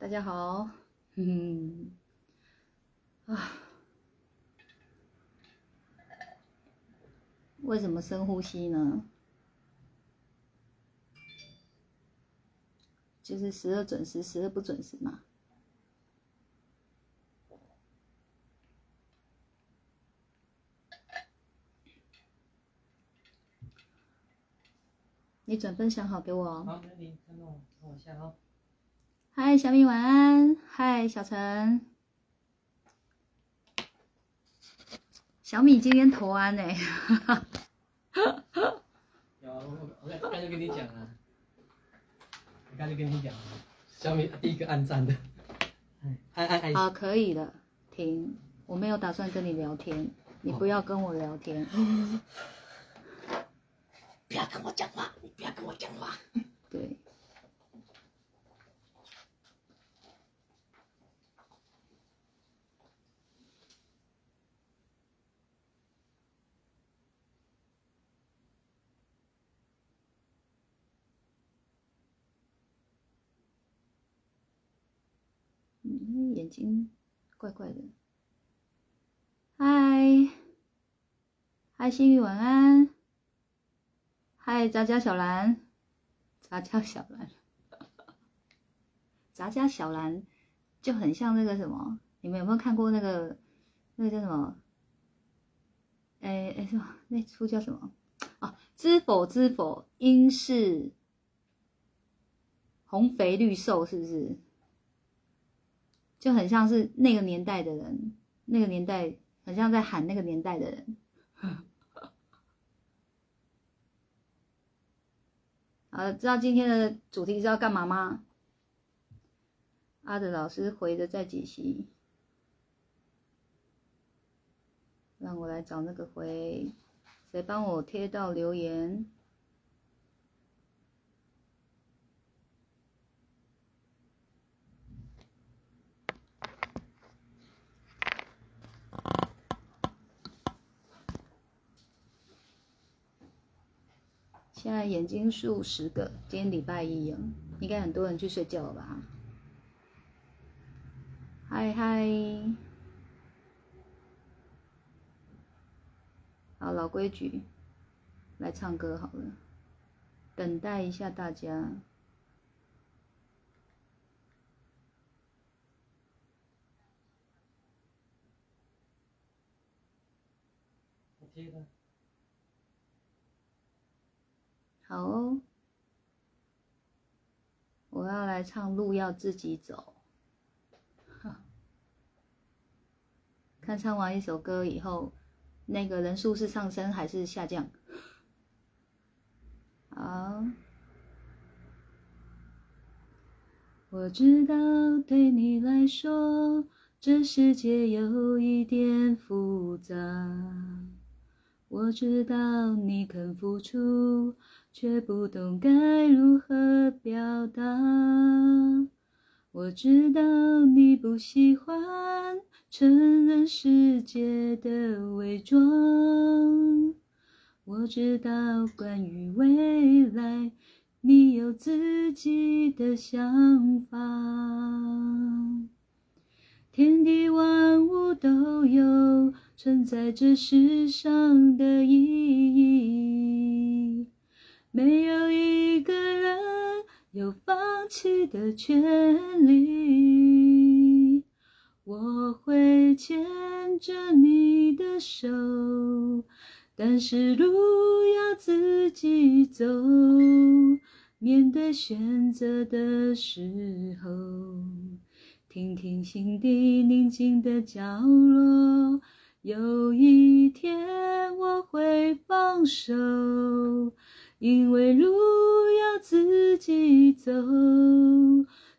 大家好，嗯，啊，为什么深呼吸呢？就是时而准时，时而不准时嘛。你转分享好给我哦。好，那你等我等我一下哦。嗨，小米晚安。嗨，小陈。小米今天投安呢、有啊，我我刚刚就跟你讲了，我刚才就跟你讲了，小米第一个按赞的，哎，按按按，好，可以了，停。我没有打算跟你聊天，你不要跟我聊天。不要跟我讲话，你不要跟我讲话。对。眼睛怪怪的。嗨，嗨，心雨晚安。嗨，杂家小兰，杂家小兰，杂家小兰就很像那个什么，你们有没有看过那个那个叫什么？哎哎什么？那出叫什么？啊，知否知否，应是红肥绿瘦，是不是？就很像是那个年代的人，那个年代很像在喊那个年代的人。好，知道今天的主题是要干嘛吗？阿德老师回的在解析，让我来找那个回，谁帮我贴到留言？现在眼睛数十个，今天礼拜一啊，应该很多人去睡觉了吧？嗨嗨，好老规矩，来唱歌好了，等待一下大家。我贴的，好哦，我要来唱《路要自己走》。看唱完一首歌以后，那个人数是上升还是下降？好，我知道对你来说，这世界有一点复杂。我知道你肯付出，却不懂该如何表达。我知道你不喜欢承认世界的伪装。我知道关于未来，你有自己的想法。天地万物都有存在这世上的意义，没有一个人有放弃的权利。我会牵着你的手，但是路要自己走。面对选择的时候。听听心底宁静的角落，有一天我会放手，因为路要自己走。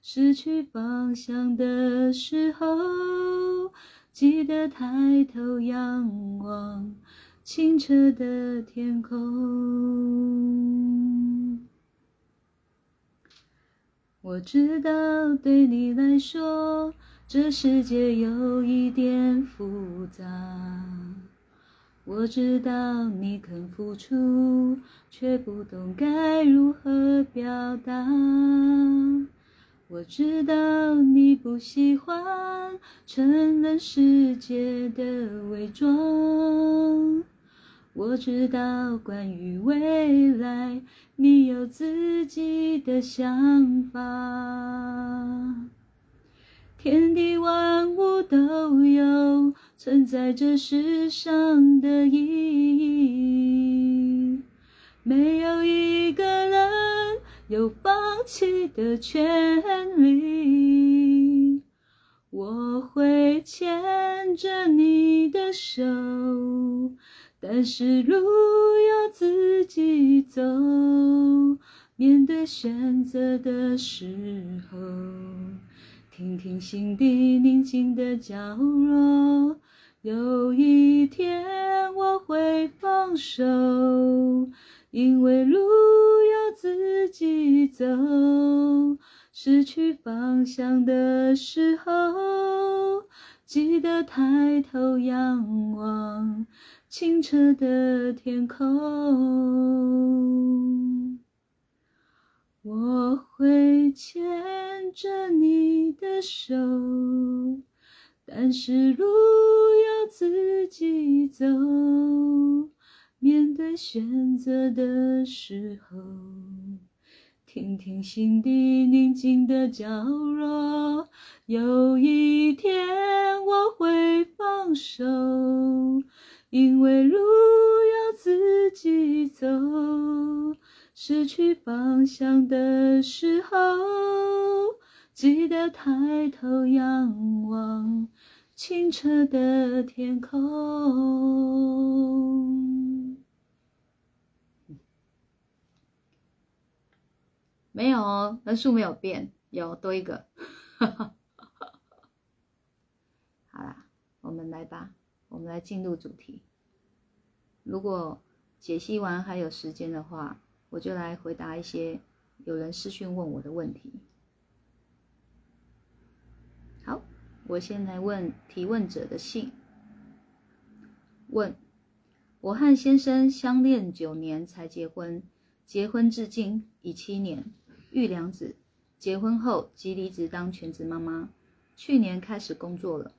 失去方向的时候，记得抬头仰望清澈的天空。我知道对你来说，这世界有一点复杂。我知道你肯付出，却不懂该如何表达。我知道你不喜欢承认世界的伪装。我知道关于未来，你有自己的想法。天地万物都有存在这世上的意义，没有一个人有放弃的权利。我会牵着你的手。但是路要自己走，面对选择的时候，听听心底宁静的角落。有一天我会放手，因为路要自己走。失去方向的时候，记得抬头仰望。清澈的天空，我会牵着你的手，但是路要自己走。面对选择的时候，听听心底宁静的角落。有一天我会放手。因为路要自己走，失去方向的时候，记得抬头仰望清澈的天空。没有哦，人数没有变，有多一个。好啦，我们来吧。我们来进入主题。如果解析完还有时间的话，我就来回答一些有人私讯问我的问题。好，我先来问提问者的姓。问：我和先生相恋九年才结婚，结婚至今已七年，育两子。结婚后即离职当全职妈妈，去年开始工作了。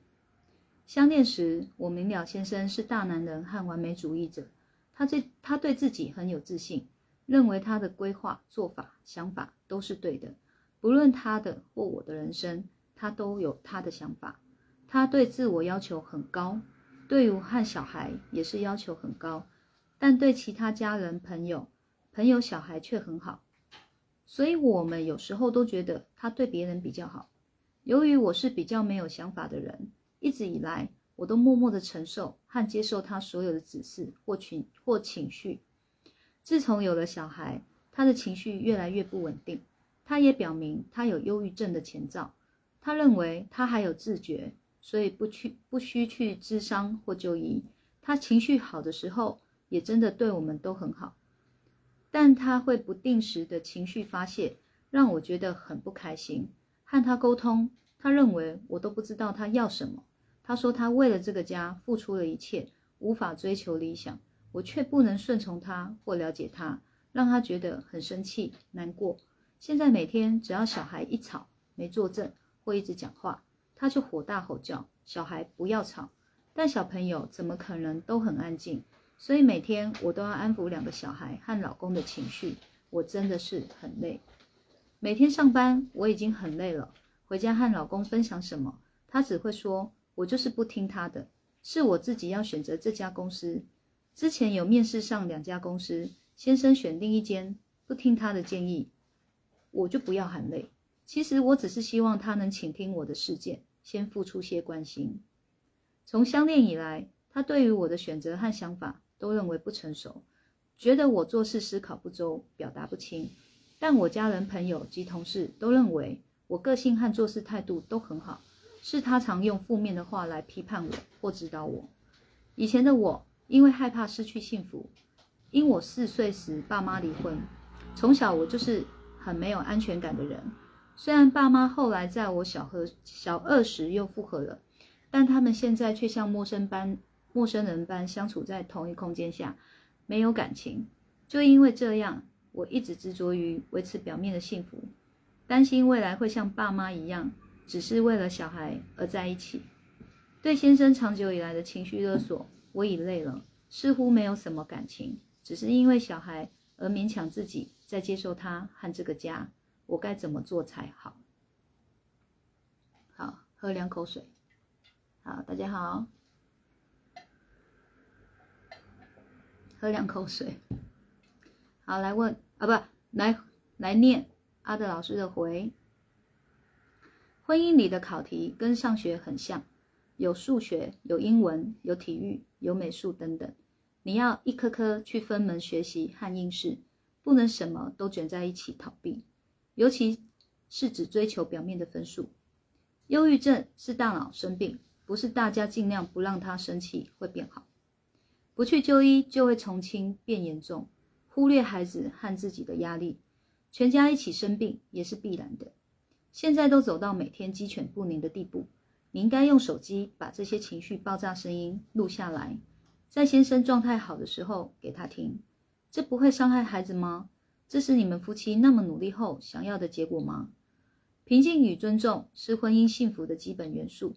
相恋时，我明了先生是大男人和完美主义者。他对他对自己很有自信，认为他的规划、做法、想法都是对的。不论他的或我的人生，他都有他的想法。他对自我要求很高，对于和小孩也是要求很高，但对其他家人、朋友、朋友小孩却很好。所以，我们有时候都觉得他对别人比较好。由于我是比较没有想法的人。一直以来，我都默默的承受和接受他所有的指示或情或情绪。自从有了小孩，他的情绪越来越不稳定。他也表明他有忧郁症的前兆。他认为他还有自觉，所以不去不需去咨商或就医。他情绪好的时候，也真的对我们都很好。但他会不定时的情绪发泄，让我觉得很不开心。和他沟通，他认为我都不知道他要什么。他说：“他为了这个家付出了一切，无法追求理想，我却不能顺从他或了解他，让他觉得很生气、难过。现在每天只要小孩一吵、没坐正或一直讲话，他就火大吼叫，小孩不要吵。但小朋友怎么可能都很安静？所以每天我都要安抚两个小孩和老公的情绪，我真的是很累。每天上班我已经很累了，回家和老公分享什么，他只会说。”我就是不听他的，是我自己要选择这家公司。之前有面试上两家公司，先生选另一间，不听他的建议，我就不要喊累。其实我只是希望他能倾听我的事件，先付出些关心。从相恋以来，他对于我的选择和想法都认为不成熟，觉得我做事思考不周，表达不清。但我家人、朋友及同事都认为我个性和做事态度都很好。是他常用负面的话来批判我或指导我。以前的我因为害怕失去幸福，因我四岁时爸妈离婚，从小我就是很没有安全感的人。虽然爸妈后来在我小和小二时又复合了，但他们现在却像陌生般陌生人般相处在同一空间下，没有感情。就因为这样，我一直执着于维持表面的幸福。担心未来会像爸妈一样，只是为了小孩而在一起。对先生长久以来的情绪勒索，我已累了，似乎没有什么感情，只是因为小孩而勉强自己在接受他和这个家。我该怎么做才好？好，喝两口水。好，大家好，喝两口水。好，来问啊，不，来来念阿德老师的回。婚姻里的考题跟上学很像，有数学，有英文，有体育，有美术等等。你要一颗颗去分门学习和应试，不能什么都卷在一起逃避。尤其是只追求表面的分数。忧郁症是大脑生病，不是大家尽量不让他生气会变好。不去就医就会从轻变严重。忽略孩子和自己的压力，全家一起生病也是必然的。现在都走到每天鸡犬不宁的地步，你应该用手机把这些情绪爆炸声音录下来，在先生状态好的时候给他听。这不会伤害孩子吗？这是你们夫妻那么努力后想要的结果吗？平静与尊重是婚姻幸福的基本元素。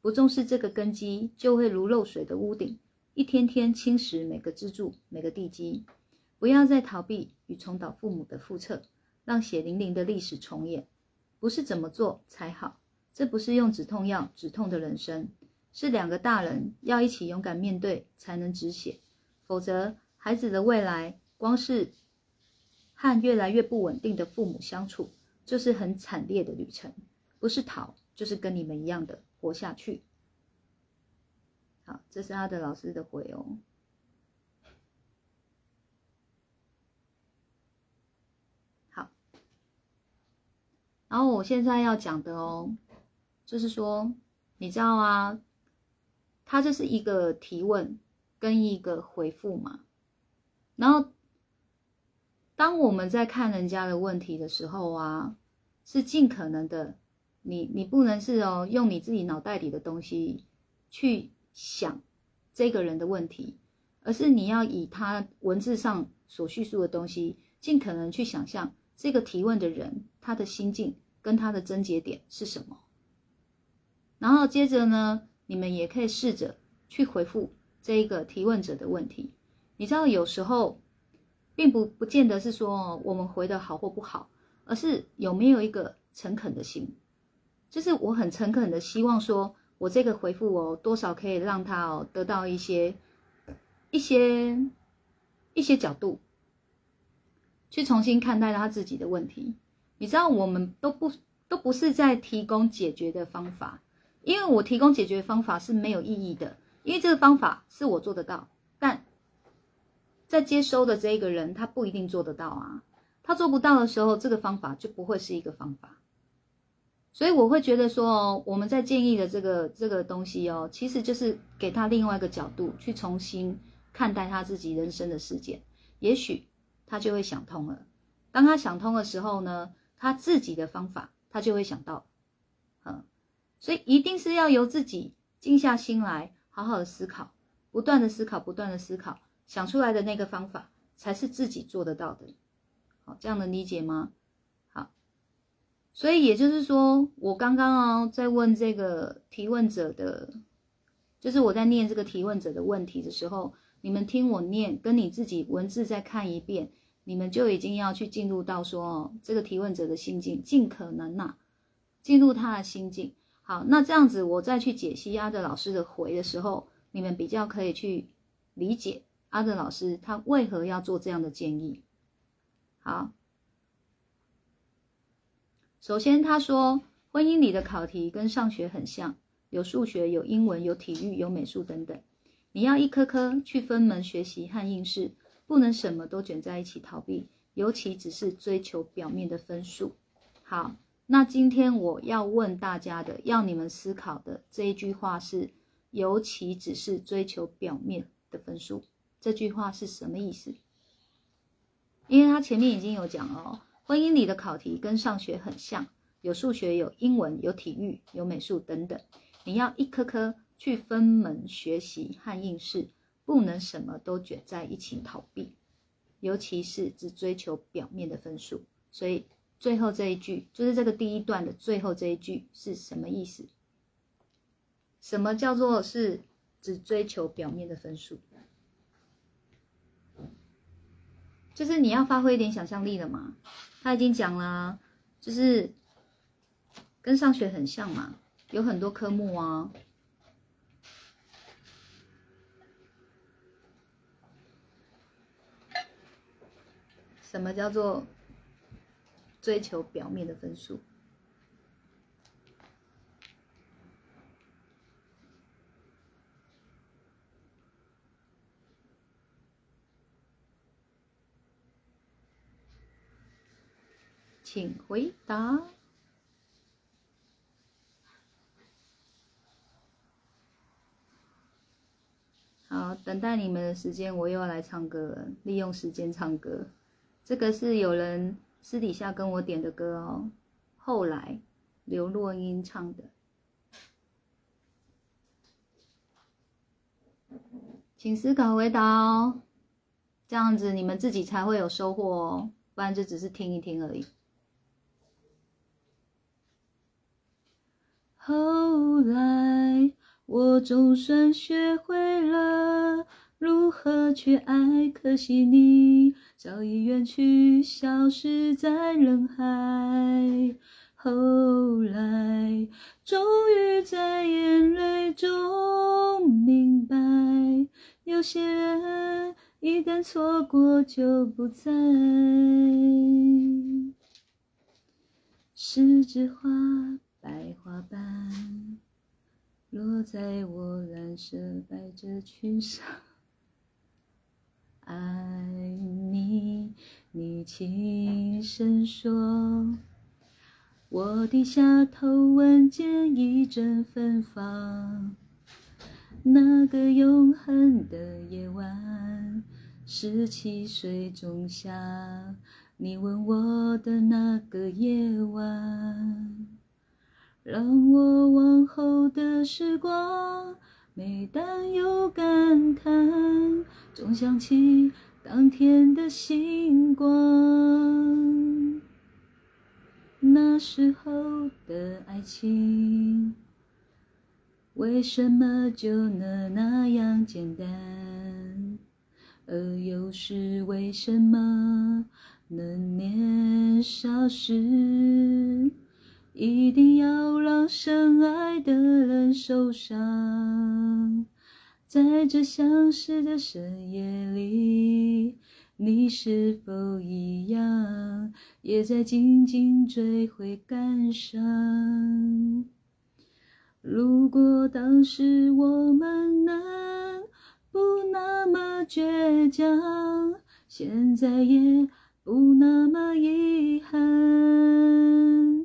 不重视这个根基，就会如漏水的屋顶，一天天侵蚀每个支柱、每个地基。不要再逃避与重蹈父母的覆辙，让血淋淋的历史重演。不是怎么做才好，这不是用止痛药止痛的人生，是两个大人要一起勇敢面对才能止血。否则，孩子的未来光是。和越来越不稳定的父母相处，就是很惨烈的旅程。不是逃，就是跟你们一样的活下去。好，这是阿德老师的回哦。好，然后我现在要讲的哦，就是说，你知道啊，他这是一个提问跟一个回复嘛，然后。当我们在看人家的问题的时候啊，是尽可能的，你你不能是哦，用你自己脑袋里的东西去想这个人的问题，而是你要以他文字上所叙述的东西，尽可能去想象这个提问的人他的心境跟他的症结点是什么。然后接着呢，你们也可以试着去回复这一个提问者的问题。你知道有时候。并不不见得是说我们回的好或不好，而是有没有一个诚恳的心，就是我很诚恳的希望说，我这个回复哦，多少可以让他哦得到一些一些一些角度，去重新看待他自己的问题。你知道，我们都不都不是在提供解决的方法，因为我提供解决方法是没有意义的，因为这个方法是我做得到，但。在接收的这一个人，他不一定做得到啊。他做不到的时候，这个方法就不会是一个方法。所以我会觉得说，我们在建议的这个这个东西哦，其实就是给他另外一个角度去重新看待他自己人生的事件，也许他就会想通了。当他想通的时候呢，他自己的方法他就会想到，所以一定是要由自己静下心来，好好的思考，不断的思考，不断的思考。想出来的那个方法才是自己做得到的，好，这样能理解吗？好，所以也就是说，我刚刚哦在问这个提问者的，就是我在念这个提问者的问题的时候，你们听我念，跟你自己文字再看一遍，你们就已经要去进入到说这个提问者的心境，尽可能呐进入他的心境。好，那这样子我再去解析阿德老师的回的时候，你们比较可以去理解。阿德老师他为何要做这样的建议？好，首先他说，婚姻里的考题跟上学很像，有数学、有英文、有体育、有美术等等，你要一颗颗去分门学习和应试，不能什么都卷在一起逃避，尤其只是追求表面的分数。好，那今天我要问大家的，要你们思考的这一句话是：尤其只是追求表面的分数。这句话是什么意思？因为他前面已经有讲哦，婚姻里的考题跟上学很像，有数学、有英文、有体育、有美术等等，你要一颗颗去分门学习和应试，不能什么都卷在一起逃避，尤其是只追求表面的分数。所以最后这一句，就是这个第一段的最后这一句是什么意思？什么叫做是只追求表面的分数？就是你要发挥一点想象力了嘛。他已经讲了，就是跟上学很像嘛，有很多科目啊。什么叫做追求表面的分数？请回答。好，等待你们的时间，我又要来唱歌了。利用时间唱歌。这个是有人私底下跟我点的歌哦，后来刘若英唱的，请思考回答哦，这样子你们自己才会有收获哦，不然就只是听一听而已。后来我总算学会了。如何去爱？可惜你早已远去，消失在人海。后来，终于在眼泪中明白，有些人一旦错过就不再。十枝花，白花瓣，落在我蓝色百褶裙上。爱你，你轻声说。我低下头，闻见一阵芬芳。那个永恒的夜晚，十七岁仲夏，你吻我的那个夜晚，让我往后的时光。每当有感叹，总想起当天的星光。那时候的爱情，为什么就能那样简单？而又是为什么能年少时？一定要让深爱的人受伤，在这相识的深夜里，你是否一样，也在静静追悔感伤？如果当时我们能不那么倔强，现在也不那么遗憾。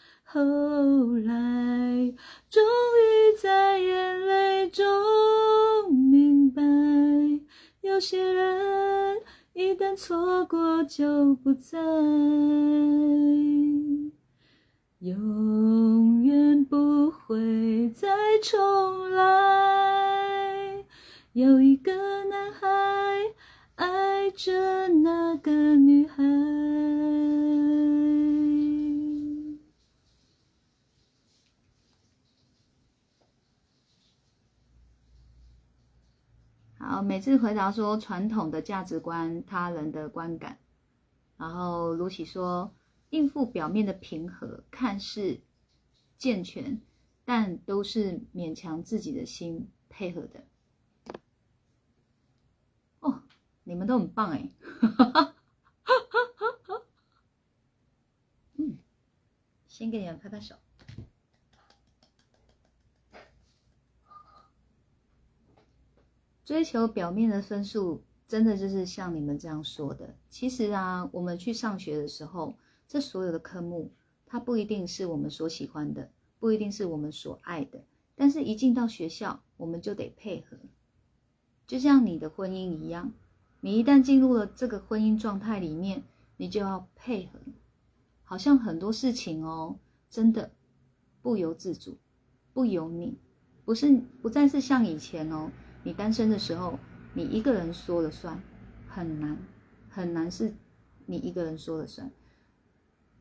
后来，终于在眼泪中明白，有些人一旦错过就不再，永远不会再重来。有一个男孩爱着那个女孩。每次回答说传统的价值观、他人的观感，然后卢奇说应付表面的平和，看似健全，但都是勉强自己的心配合的。哦，你们都很棒哎！嗯，先给你们拍拍手。追求表面的分数，真的就是像你们这样说的。其实啊，我们去上学的时候，这所有的科目，它不一定是我们所喜欢的，不一定是我们所爱的。但是，一进到学校，我们就得配合，就像你的婚姻一样，你一旦进入了这个婚姻状态里面，你就要配合。好像很多事情哦，真的不由自主，不由你，不是不再是像以前哦，你单身的时候，你一个人说了算，很难很难是你一个人说了算。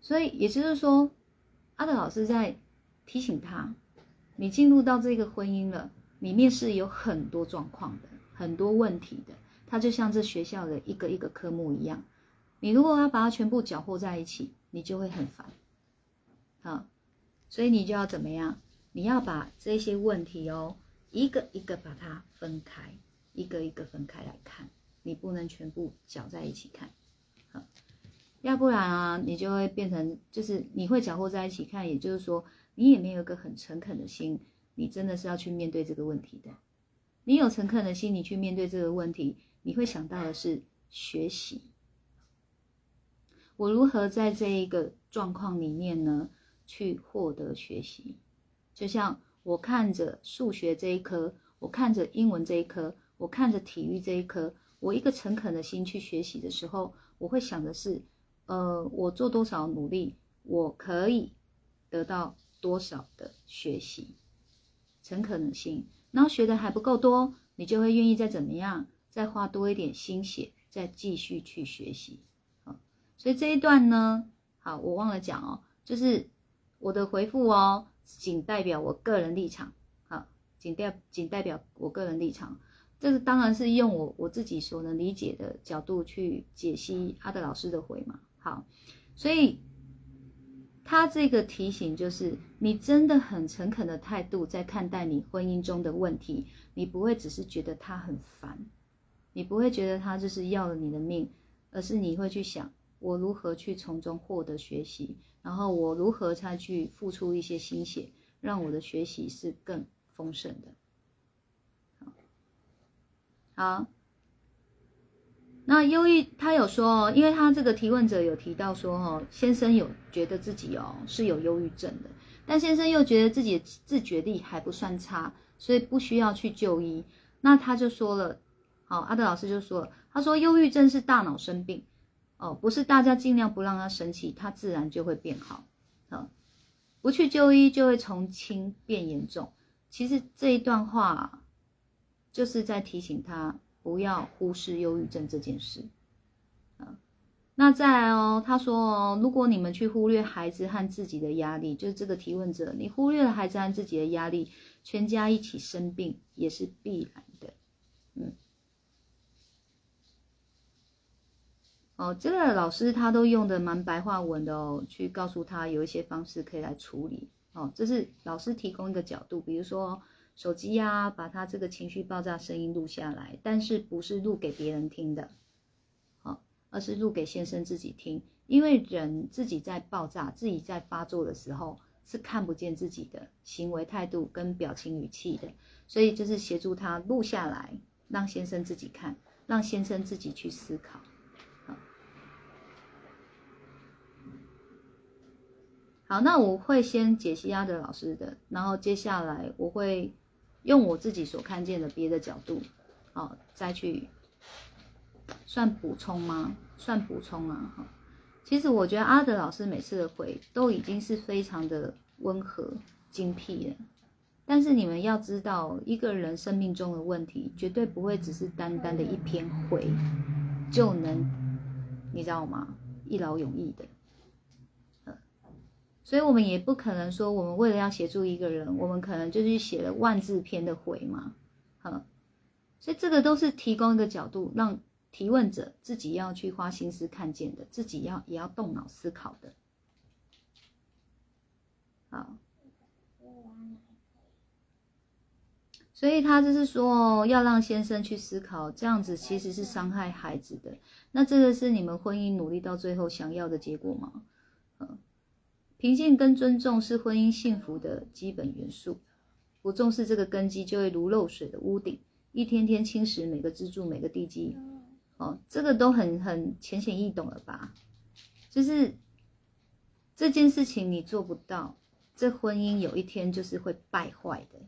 所以也就是说，阿德老师在提醒他。你进入到这个婚姻了，里面是有很多状况的，很多问题的。它就像这学校的一个一个科目一样，你如果要把它全部搅和在一起，你就会很烦。啊，所以你就要怎么样？你要把这些问题哦，一个一个把它分开，一个一个分开来看，你不能全部搅在一起看。要不然啊，你就会变成就是你会搅和在一起看，也就是说。你也没有一个很诚恳的心，你真的是要去面对这个问题的。你有诚恳的心，你去面对这个问题，你会想到的是学习。我如何在这一个状况里面呢，去获得学习？就像我看着数学这一科，我看着英文这一科，我看着体育这一科，我一个诚恳的心去学习的时候，我会想的是，呃，我做多少努力，我可以得到。多少的学习，诚恳的心，然后学的还不够多，你就会愿意再怎么样，再花多一点心血，再继续去学习。好，所以这一段呢，好，我忘了讲哦，就是我的回复哦，仅代表我个人立场，好，仅代仅代表我个人立场，这个当然是用我我自己所能理解的角度去解析阿德老师的回嘛。好，所以。他这个提醒就是，你真的很诚恳的态度在看待你婚姻中的问题，你不会只是觉得他很烦，你不会觉得他就是要了你的命，而是你会去想，我如何去从中获得学习，然后我如何再去付出一些心血，让我的学习是更丰盛的。好。那忧郁，他有说，因为他这个提问者有提到说，哦，先生有觉得自己哦是有忧郁症的，但先生又觉得自己的自觉力还不算差，所以不需要去就医。那他就说了，好，阿德老师就说了，他说忧郁症是大脑生病，哦，不是大家尽量不让他生气，他自然就会变好，啊，不去就医就会从轻变严重。其实这一段话就是在提醒他。不要忽视忧郁症这件事，啊，那再来哦，他说哦，如果你们去忽略孩子和自己的压力，就是这个提问者，你忽略了孩子和自己的压力，全家一起生病也是必然的，哦，这个老师他都用的蛮白话文的哦，去告诉他有一些方式可以来处理，哦，这是老师提供一个角度，比如说。手机呀，把他这个情绪爆炸声音录下来，但是不是录给别人听的，好，而是录给先生自己听。因为人自己在爆炸、自己在发作的时候，是看不见自己的行为态度跟表情语气的，所以就是协助他录下来，让先生自己看，让先生自己去思考。好，好，那我会先解析阿德老师的，然后接下来我会。用我自己所看见的别的角度，哦，再去算补充吗？算补充啊，哈。其实我觉得阿德老师每次的回都已经是非常的温和、精辟了。但是你们要知道，一个人生命中的问题，绝对不会只是单单的一篇回就能，你知道吗？一劳永逸的。所以，我们也不可能说，我们为了要协助一个人，我们可能就去写了万字篇的回嘛，哈。所以，这个都是提供一个角度，让提问者自己要去花心思看见的，自己要也要动脑思考的。好，所以他就是说，要让先生去思考，这样子其实是伤害孩子的。那这个是你们婚姻努力到最后想要的结果吗？嗯。平静跟尊重是婚姻幸福的基本元素，不重视这个根基，就会如漏水的屋顶，一天天侵蚀每个支柱、每个地基。哦，这个都很很浅显易懂了吧？就是这件事情你做不到，这婚姻有一天就是会败坏的，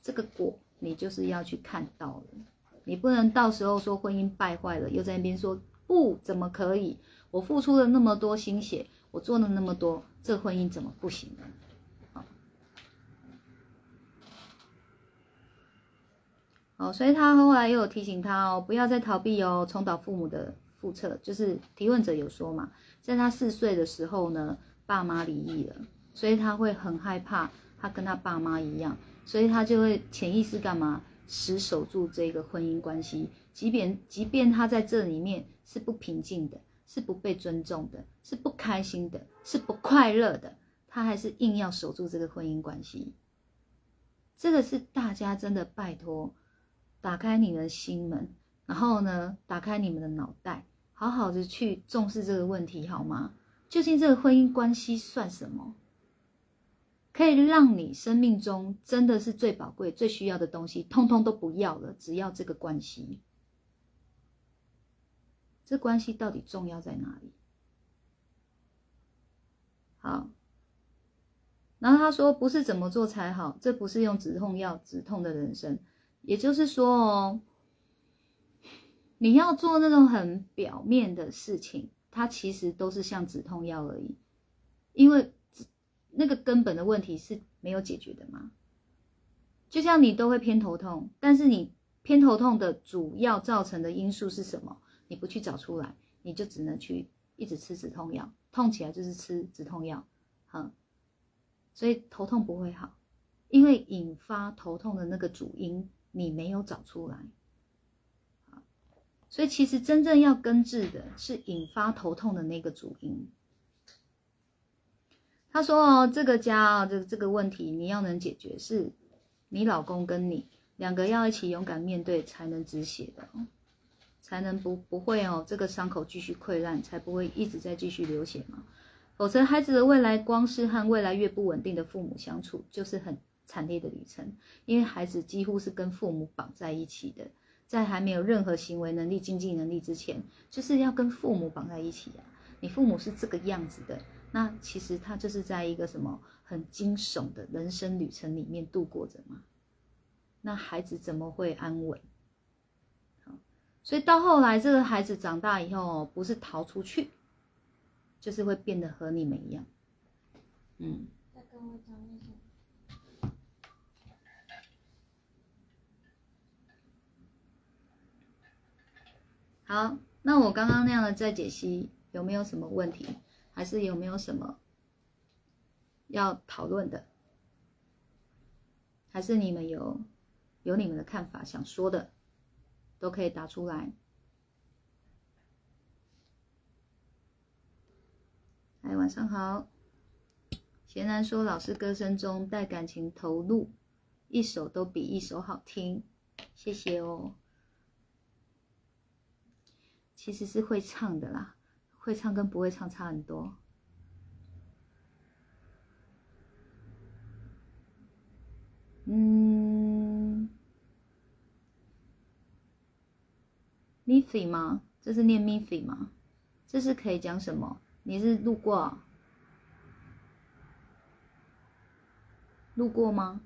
这个果你就是要去看到了，你不能到时候说婚姻败坏了，又在那边说不怎么可以，我付出了那么多心血，我做了那么多，这婚姻怎么不行呢？哦，所以他后来又有提醒他哦，不要再逃避哦，重蹈父母的覆辙。就是提问者有说嘛，在他四岁的时候呢，爸妈离异了，所以他会很害怕，他跟他爸妈一样，所以他就会潜意识干嘛，死守住这个婚姻关系，即便即便他在这里面是不平静的，是不被尊重的，是不开心的，是不快乐的，他还是硬要守住这个婚姻关系。这个是大家真的拜托。打开你们的心门，然后呢，打开你们的脑袋，好好的去重视这个问题，好吗？究竟这个婚姻关系算什么？可以让你生命中真的是最宝贵、最需要的东西，通通都不要了，只要这个关系。这关系到底重要在哪里？好，然后他说，不是怎么做才好，这不是用止痛药止痛的人生。也就是说哦，你要做那种很表面的事情，它其实都是像止痛药而已，因为那个根本的问题是没有解决的嘛。就像你都会偏头痛，但是你偏头痛的主要造成的因素是什么？你不去找出来，你就只能去一直吃止痛药，痛起来就是吃止痛药，哈，所以头痛不会好，因为引发头痛的那个主因。你没有找出来，所以其实真正要根治的是引发头痛的那个主因。他说：“哦，这个家啊，这这个问题你要能解决，是你老公跟你两个要一起勇敢面对，才能止血的，才能不不会哦，这个伤口继续溃烂，才不会一直在继续流血嘛。否则孩子的未来，光是和未来越不稳定的父母相处，就是很。”惨烈的旅程，因为孩子几乎是跟父母绑在一起的，在还没有任何行为能力、经济能力之前，就是要跟父母绑在一起啊。你父母是这个样子的，那其实他就是在一个什么很惊悚的人生旅程里面度过着嘛。那孩子怎么会安稳？所以到后来这个孩子长大以后，不是逃出去，就是会变得和你们一样。嗯。再跟我讲一下。好，那我刚刚那样的再解析有没有什么问题？还是有没有什么要讨论的？还是你们有有你们的看法想说的，都可以打出来。哎，晚上好。贤男说，老师歌声中带感情投入，一首都比一首好听，谢谢哦。其实是会唱的啦，会唱跟不会唱差很多。M i f y 吗？这是念 m i f y 吗？这是可以讲什么？你是路过？路过吗？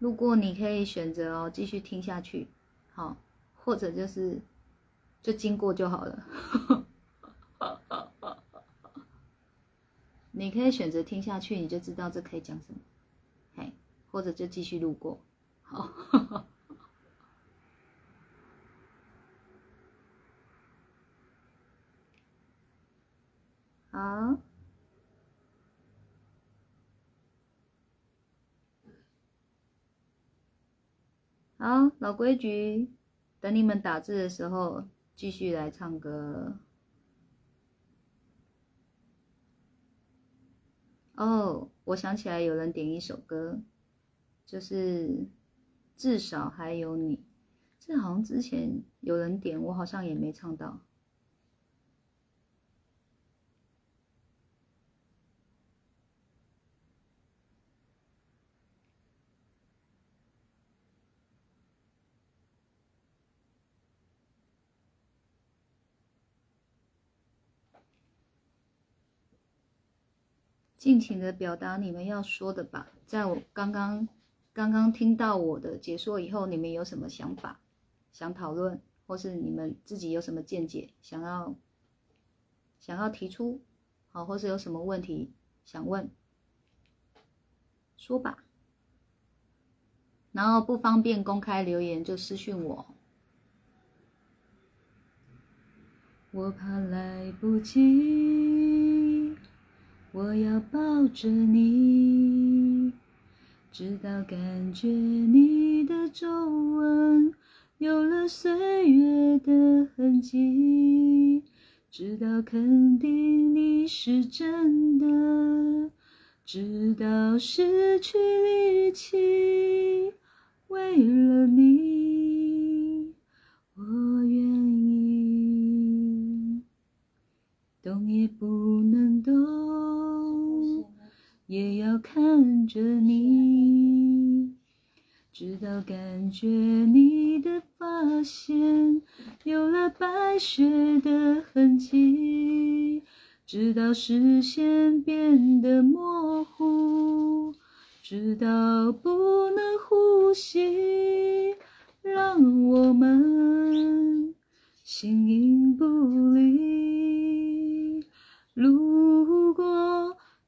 路过你可以选择哦，继续听下去，好，或者就是。就经过就好了，你可以选择听下去，你就知道这可以讲什么，嘿，或者就继续路过，好，好，好，老规矩，等你们打字的时候。继续来唱歌哦！我想起来有人点一首歌，就是至少还有你。这好像之前有人点，我好像也没唱到。尽情的表达你们要说的吧。在我刚刚刚刚听到我的解说以后，你们有什么想法想讨论，或是你们自己有什么见解想要想要提出，好，或是有什么问题想问，说吧。然后不方便公开留言就私讯我。我怕来不及，我要抱着你，直到感觉你的皱纹有了岁月的痕迹，直到肯定你是真的，直到失去力气。为了你，我愿意，动也不能动，也要看着你，直到感觉你的发线有了白雪的痕迹，直到视线变得模糊。直到不能呼吸，让我们形影不离。路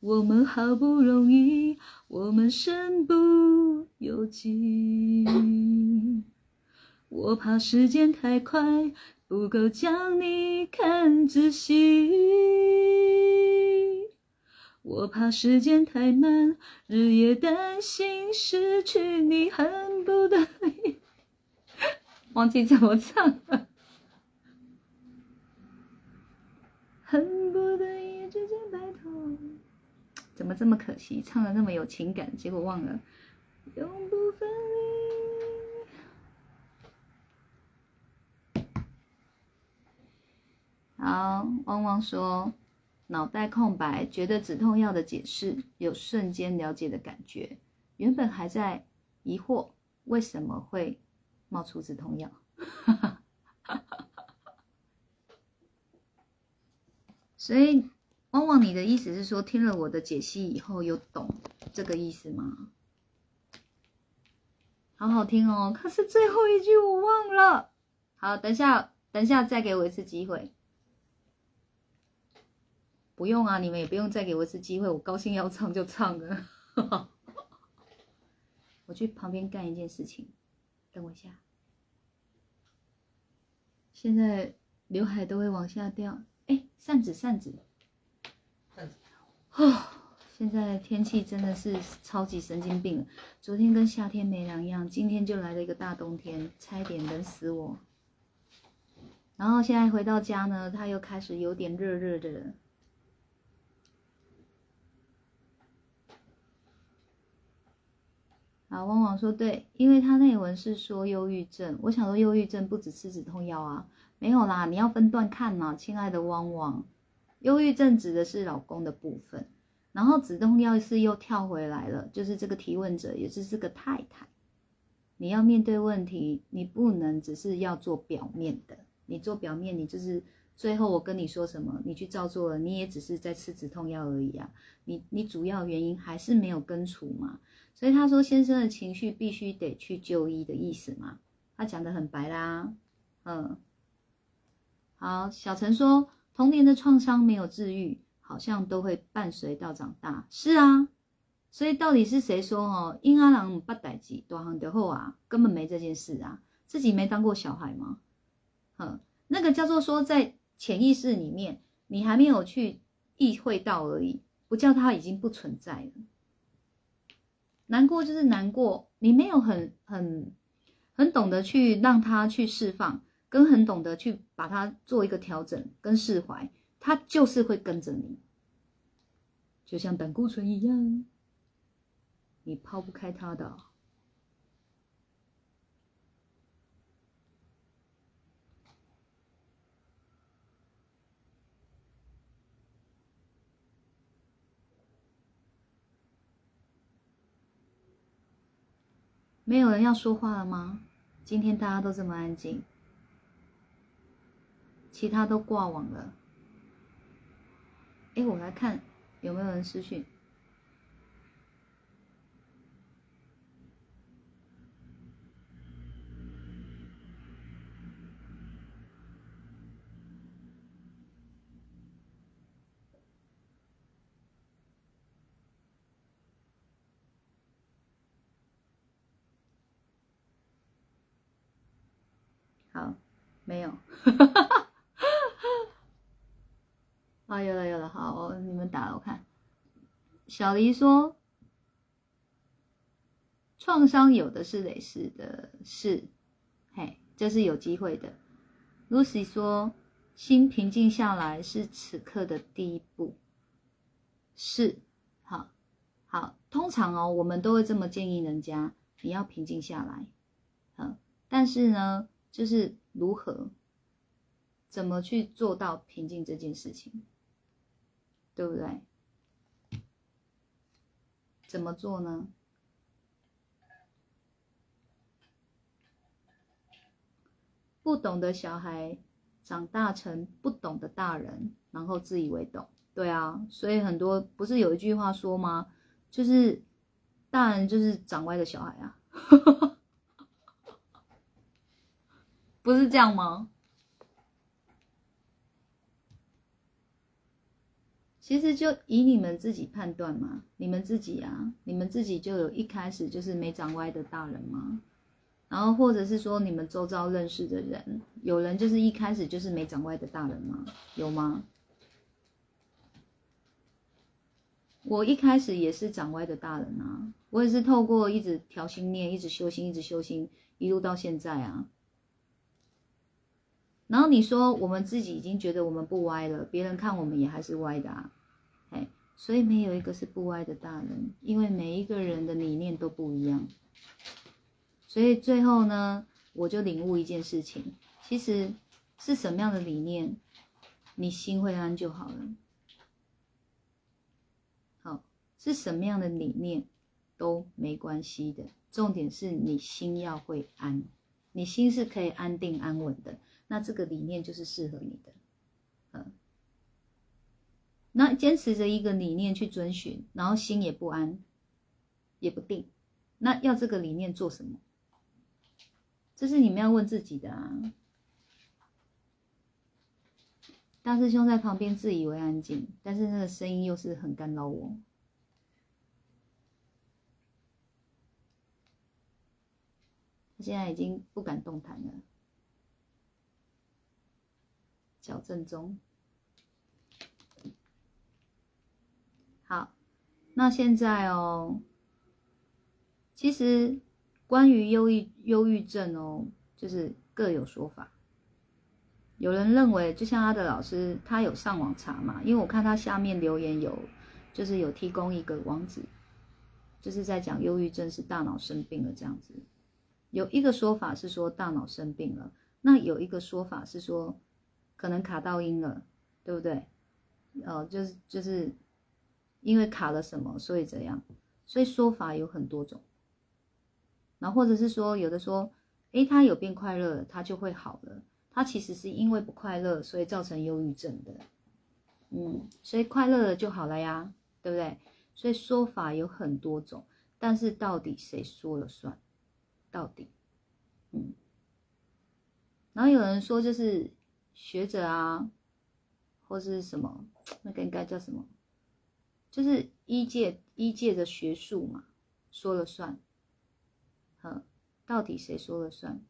我们好不容易，我们身不由己。我怕时间太快。不够将你看仔细，我怕时间太慢，日夜担心失去你，恨不得 忘记怎么唱了，恨不得，怎么这么可惜？唱的那么有情感，结果忘了，永不分离。好，汪汪说，脑袋空白，觉得止痛药的解释有瞬间了解的感觉。原本还在疑惑为什么会冒出止痛药，所以汪汪，你的意思是说，听了我的解析以后有懂这个意思吗？好好听哦，可是最后一句我忘了。好，等下，等下再给我一次机会。不用啊，你们也不用再给我一次机会，我高兴要唱就唱了。我去旁边干一件事情，等我一下。现在刘海都会往下掉，哎，扇子，扇子。哦，现在天气真的是超级神经病，昨天跟夏天没两样，今天就来了一个大冬天，差一点冷死我。然后现在回到家呢，它又开始有点热热的。啊，汪汪说对，因为他那文是说忧郁症，我想说忧郁症不止吃止痛药啊，没有啦，你要分段看嘛，亲爱的汪汪，忧郁症指的是老公的部分，然后止痛药是又跳回来了，就是这个提问者也就是这个太太，你要面对问题，你不能只是要做表面的，你做表面，你就是最后我跟你说什么，你去照做了，你也只是在吃止痛药而已啊，你你主要原因还是没有根除嘛。所以他说先生的情绪必须得去就医的意思嘛？他讲的很白啦，嗯，好，小陈说童年的创伤没有治愈，好像都会伴随到长大。是啊，所以到底是谁说哦？婴儿郎不代际多行的后啊，根本没这件事啊，自己没当过小孩吗？嗯，那个叫做说在潜意识里面，你还没有去意会到而已，不叫它已经不存在了。难过就是难过，你没有很很很懂得去让他去释放，跟很懂得去把它做一个调整跟释怀，它就是会跟着你，就像胆固醇一样，你抛不开它的。没有人要说话了吗？今天大家都这么安静，其他都挂网了。哎，我来看有没有人私讯。好，没有。啊，有了有了，好，你们打了，我看。小黎说，创伤有的是累世的事，嘿，这是有机会的。Lucy 说，心平静下来是此刻的第一步，是，好，好，通常哦，我们都会这么建议人家，你要平静下来，嗯，但是呢。就是如何，怎么去做到平静这件事情，对不对？怎么做呢？不懂的小孩长大成不懂的大人，然后自以为懂。对啊，所以很多不是有一句话说吗？就是大人就是长歪的小孩啊。不是这样吗？其实就以你们自己判断嘛，你们自己啊，你们自己就有一开始就是没长歪的大人吗？然后或者是说你们周遭认识的人，有人就是一开始就是没长歪的大人吗？有吗？我一开始也是长歪的大人啊，我也是透过一直调心念，一直修心，一直修心，一路到现在啊。然后你说我们自己已经觉得我们不歪了，别人看我们也还是歪的啊，哎，所以没有一个是不歪的大人，因为每一个人的理念都不一样。所以最后呢，我就领悟一件事情，其实是什么样的理念，你心会安就好了。好，是什么样的理念都没关系的，重点是你心要会安，你心是可以安定安稳的。那这个理念就是适合你的，那坚持着一个理念去遵循，然后心也不安，也不定，那要这个理念做什么？这是你们要问自己的啊。大师兄在旁边自以为安静，但是那个声音又是很干扰我。他现在已经不敢动弹了。矫正中。好，那现在哦，其实关于忧郁忧郁症哦，就是各有说法。有人认为，就像他的老师，他有上网查嘛？因为我看他下面留言有，就是有提供一个网址，就是在讲忧郁症是大脑生病了这样子。有一个说法是说大脑生病了，那有一个说法是说。可能卡到音了，对不对？哦，就是就是因为卡了什么，所以这样，所以说法有很多种。然后或者是说，有的说，诶，他有变快乐，他就会好了。他其实是因为不快乐，所以造成忧郁症的。嗯，所以快乐了就好了呀，对不对？所以说法有很多种，但是到底谁说了算？到底，嗯。然后有人说就是。学者啊，或是什么，那个应该叫什么？就是医界医界的学术嘛，说了算。嗯，到底谁说了算？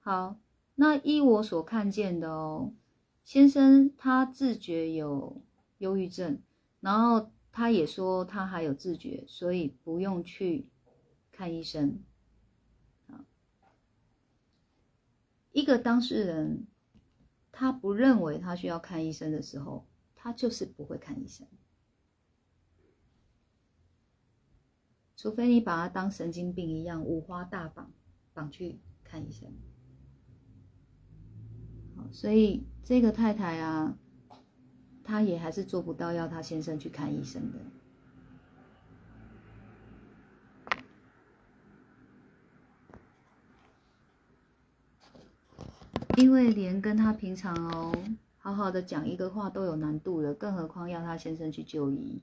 好，那依我所看见的哦，先生他自觉有忧郁症，然后他也说他还有自觉，所以不用去看医生。一个当事人他不认为他需要看医生的时候，他就是不会看医生，除非你把他当神经病一样五花大绑绑去看医生。所以这个太太啊，她也还是做不到要她先生去看医生的。因为连跟他平常哦好好的讲一个话都有难度了，更何况要他先生去就医。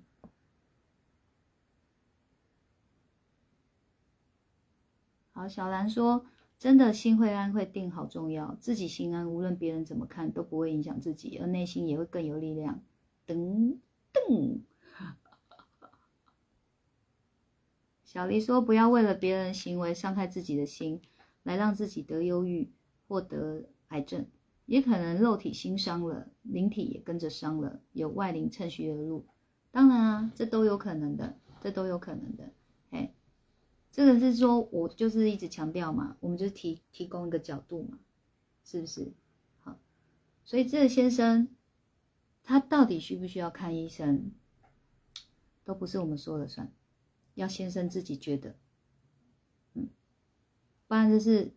好，小兰说：“真的心会安会定，好重要。自己心安，无论别人怎么看都不会影响自己，而内心也会更有力量。”噔噔。小黎说：“不要为了别人行为伤害自己的心，来让自己得忧郁获得。”癌症也可能肉体心伤了，灵体也跟着伤了，有外灵趁虚而入。当然啊，这都有可能的，这都有可能的。哎，这个是说我就是一直强调嘛，我们就提提供一个角度嘛，是不是？好，所以这个先生他到底需不需要看医生，都不是我们说了算，要先生自己觉得，嗯，不然就是。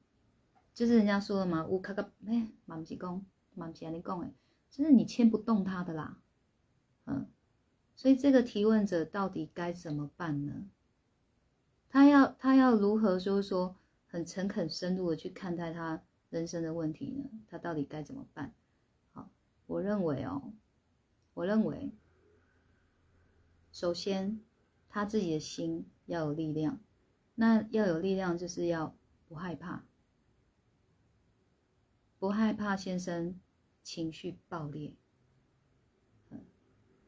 就是人家说了嘛，乌卡卡哎，满是讲，满是安尼讲诶，就是你牵不动他的啦，嗯，所以这个提问者到底该怎么办呢？他要他要如何就是说很诚恳深入的去看待他人生的问题呢？他到底该怎么办？好，我认为哦，我认为，首先他自己的心要有力量，那要有力量就是要不害怕。不害怕先生情绪爆裂，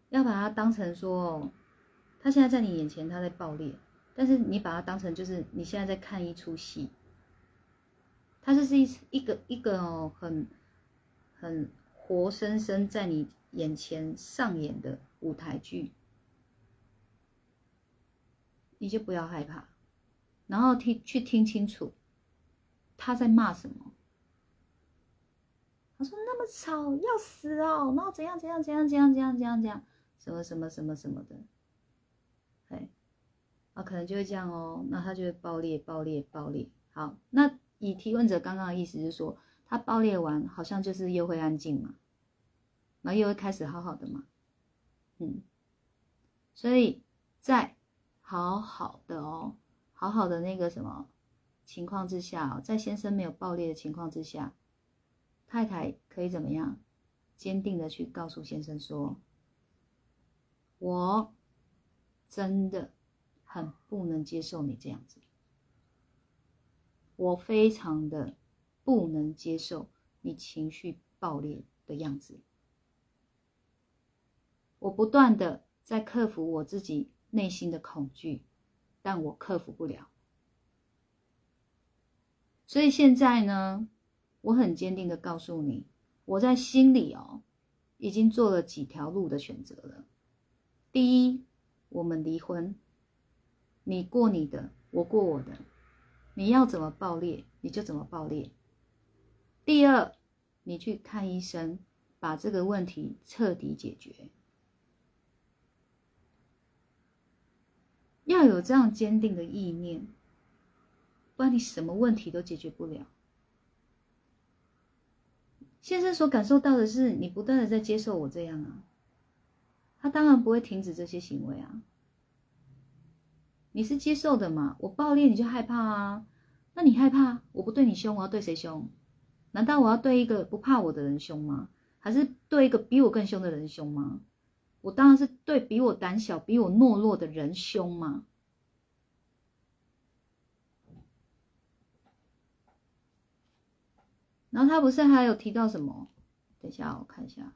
要把它当成说，他现在在你眼前他在爆裂，但是你把它当成就是你现在在看一出戏，他就是一一个一个哦很很活生生在你眼前上演的舞台剧，你就不要害怕，然后听去听清楚他在骂什么。说那么吵要死哦，然后怎样怎样怎样怎样怎样怎样怎样，什么什么什么什么的，哎，啊，可能就会这样哦，那他就会爆裂爆裂爆裂。好，那以提问者刚刚的意思是说，他爆裂完好像就是又会安静嘛，然后又会开始好好的嘛，嗯，所以在好好的哦，好好的那个什么情况之下哦，在先生没有爆裂的情况之下。太太可以怎么样？坚定的去告诉先生说：“我真的很不能接受你这样子，我非常的不能接受你情绪爆裂的样子。我不断的在克服我自己内心的恐惧，但我克服不了。所以现在呢？”我很坚定的告诉你，我在心里哦，已经做了几条路的选择了。第一，我们离婚，你过你的，我过我的，你要怎么爆裂你就怎么爆裂。第二，你去看医生，把这个问题彻底解决。要有这样坚定的意念，不然你什么问题都解决不了。先生所感受到的是，你不断的在接受我这样啊，他当然不会停止这些行为啊。你是接受的嘛？我暴裂你就害怕啊？那你害怕我不对你凶，我要对谁凶？难道我要对一个不怕我的人凶吗？还是对一个比我更凶的人凶吗？我当然是对比我胆小、比我懦弱的人凶嘛。然后他不是还有提到什么？等一下我看一下。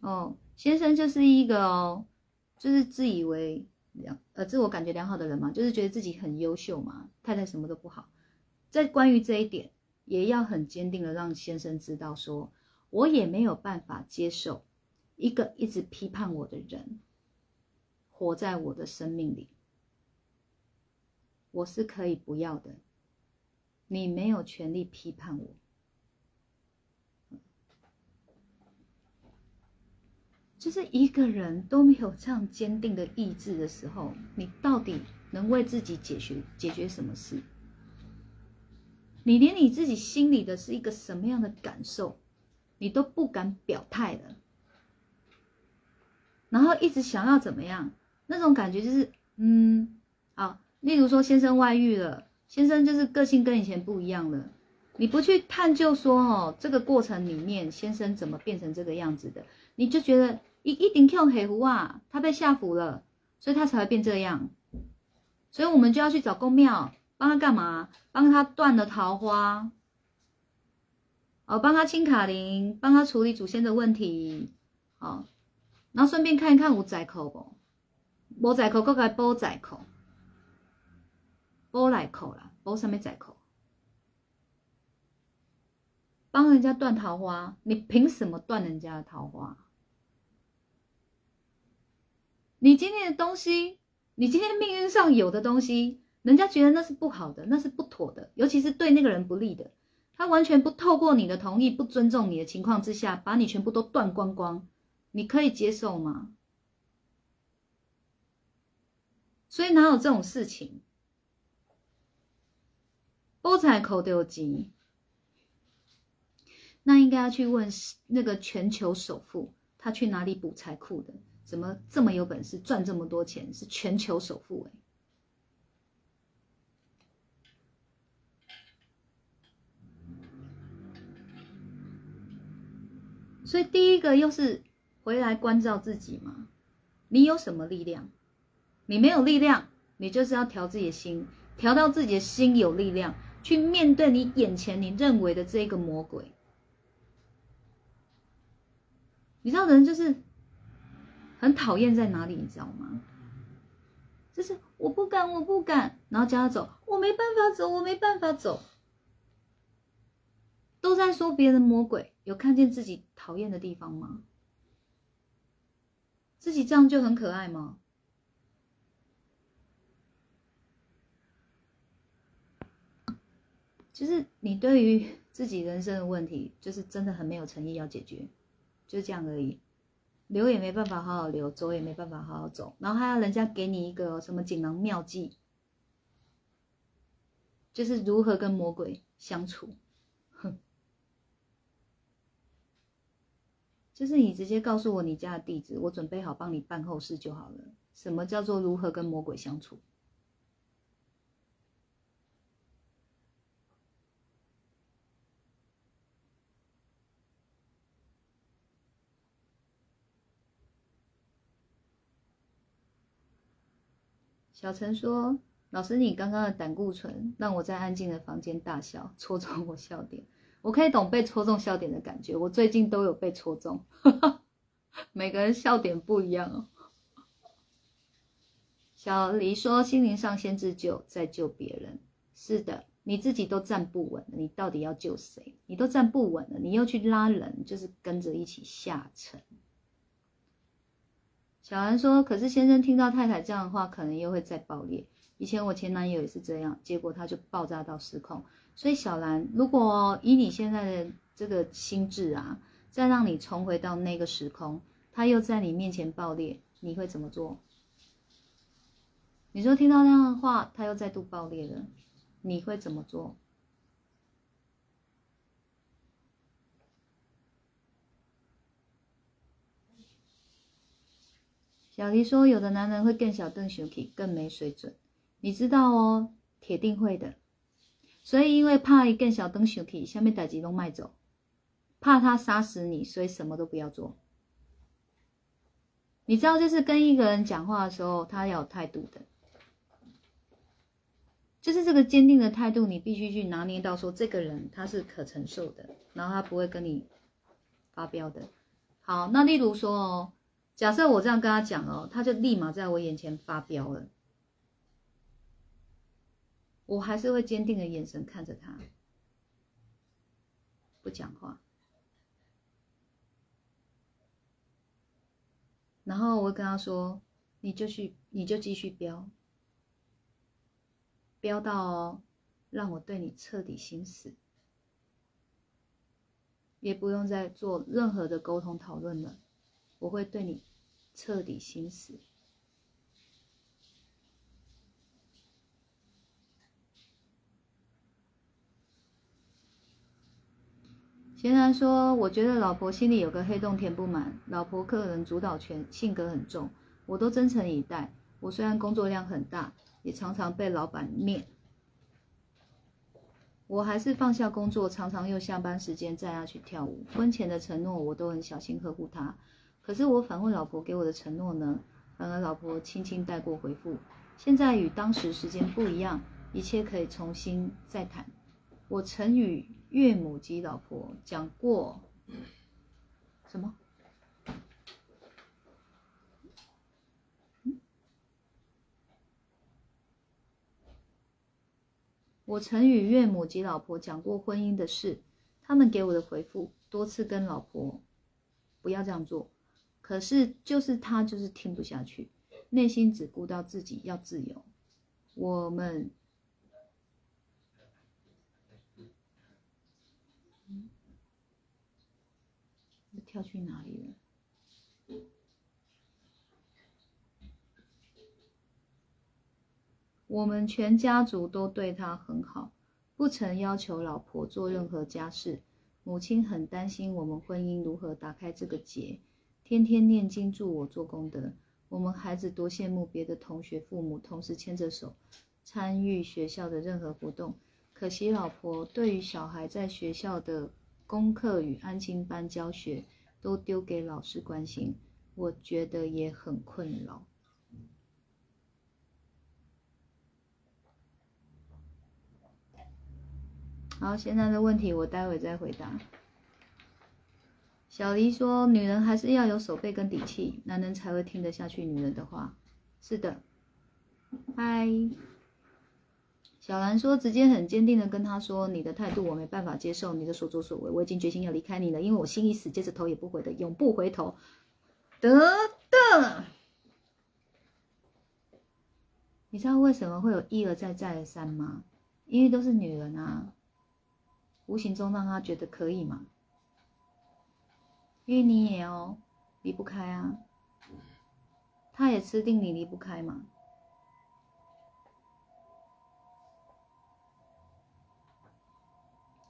哦，先生就是一个哦，就是自以为良呃自我感觉良好的人嘛，就是觉得自己很优秀嘛。太太什么都不好，在关于这一点，也要很坚定的让先生知道，说我也没有办法接受一个一直批判我的人。活在我的生命里，我是可以不要的，你没有权利批判我。就是一个人都没有这样坚定的意志的时候，你到底能为自己解决解决什么事？你连你自己心里的是一个什么样的感受，你都不敢表态了，然后一直想要怎么样？那种感觉就是，嗯，好，例如说先生外遇了，先生就是个性跟以前不一样了，你不去探究说哦，这个过程里面先生怎么变成这个样子的，你就觉得。一一定跳黑狐啊，他被吓唬了，所以他才会变这样。所以我们就要去找公庙，帮他干嘛？帮他断了桃花，哦，帮他清卡灵，帮他处理祖先的问题，好，然后顺便看一看有在口不？无在口，搁该补在口，补来口啦，补什么在口？帮人家断桃花，你凭什么断人家的桃花？你今天的东西，你今天命运上有的东西，人家觉得那是不好的，那是不妥的，尤其是对那个人不利的。他完全不透过你的同意，不尊重你的情况之下，把你全部都断光光，你可以接受吗？所以哪有这种事情？波财口都有金，那应该要去问那个全球首富，他去哪里补财库的？怎么这么有本事赚这么多钱？是全球首富哎！所以第一个又是回来关照自己嘛。你有什么力量？你没有力量，你就是要调自己的心，调到自己的心有力量，去面对你眼前你认为的这个魔鬼。你知道人就是。很讨厌在哪里，你知道吗？就是我不敢，我不敢，然后叫他走，我没办法走，我没办法走，都在说别人魔鬼。有看见自己讨厌的地方吗？自己这样就很可爱吗？就是你对于 自己人生的问题，就是真的很没有诚意要解决，就这样而已。留也没办法好好留，走也没办法好好走，然后还要人家给你一个什么锦囊妙计，就是如何跟魔鬼相处，哼，就是你直接告诉我你家的地址，我准备好帮你办后事就好了。什么叫做如何跟魔鬼相处？小陈说：“老师，你刚刚的胆固醇让我在安静的房间大笑，戳中我笑点。我可以懂被戳中笑点的感觉，我最近都有被戳中。每个人笑点不一样哦。”小黎说：“心灵上先自救，再救别人。是的，你自己都站不稳了，你到底要救谁？你都站不稳了，你又去拉人，就是跟着一起下沉。”小兰说：“可是先生听到太太这样的话，可能又会再爆裂。以前我前男友也是这样，结果他就爆炸到失控。所以小兰，如果以你现在的这个心智啊，再让你重回到那个时空，他又在你面前爆裂，你会怎么做？你说听到那样的话，他又再度爆裂了，你会怎么做？”小黎说：“有的男人会更小更小气，更没水准，你知道哦，铁定会的。所以因为怕一更小更小气，下面逮几都卖走，怕他杀死你，所以什么都不要做。你知道，就是跟一个人讲话的时候，他要有态度的，就是这个坚定的态度，你必须去拿捏到，说这个人他是可承受的，然后他不会跟你发飙的。好，那例如说哦。”假设我这样跟他讲哦，他就立马在我眼前发飙了。我还是会坚定的眼神看着他，不讲话。然后我会跟他说：“你就去，你就继续飙，飙到哦，让我对你彻底心死，也不用再做任何的沟通讨论了，我会对你彻底心死。贤然说：“我觉得老婆心里有个黑洞填不满，老婆个人主导权，性格很重，我都真诚以待。我虽然工作量很大，也常常被老板念，我还是放下工作，常常用下班时间载她去跳舞。婚前的承诺我都很小心呵护她，可是我反问老婆给我的承诺呢？反而老婆轻轻带过回复。现在与当时时间不一样，一切可以重新再谈。我曾与。”岳母及老婆讲过什么？我曾与岳母及老婆讲过婚姻的事，他们给我的回复多次跟老婆不要这样做，可是就是他就是听不下去，内心只顾到自己要自由。我们。跳去哪里了？我们全家族都对他很好，不曾要求老婆做任何家事。母亲很担心我们婚姻如何打开这个结，天天念经助我做功德。我们孩子多羡慕别的同学父母同时牵着手参与学校的任何活动，可惜老婆对于小孩在学校的功课与安心班教学。都丢给老师关心，我觉得也很困扰。好，现在的问题我待会再回答。小黎说：“女人还是要有手背跟底气，男人才会听得下去女人的话。”是的。嗨。小兰说：“直接很坚定的跟他说，你的态度我没办法接受，你的所作所为，我已经决心要离开你了，因为我心已死，接着头也不回的永不回头。”得的，你知道为什么会有一而再再而三吗？因为都是女人啊，无形中让他觉得可以嘛。因为你也哦，离不开啊，他也吃定你离不开嘛。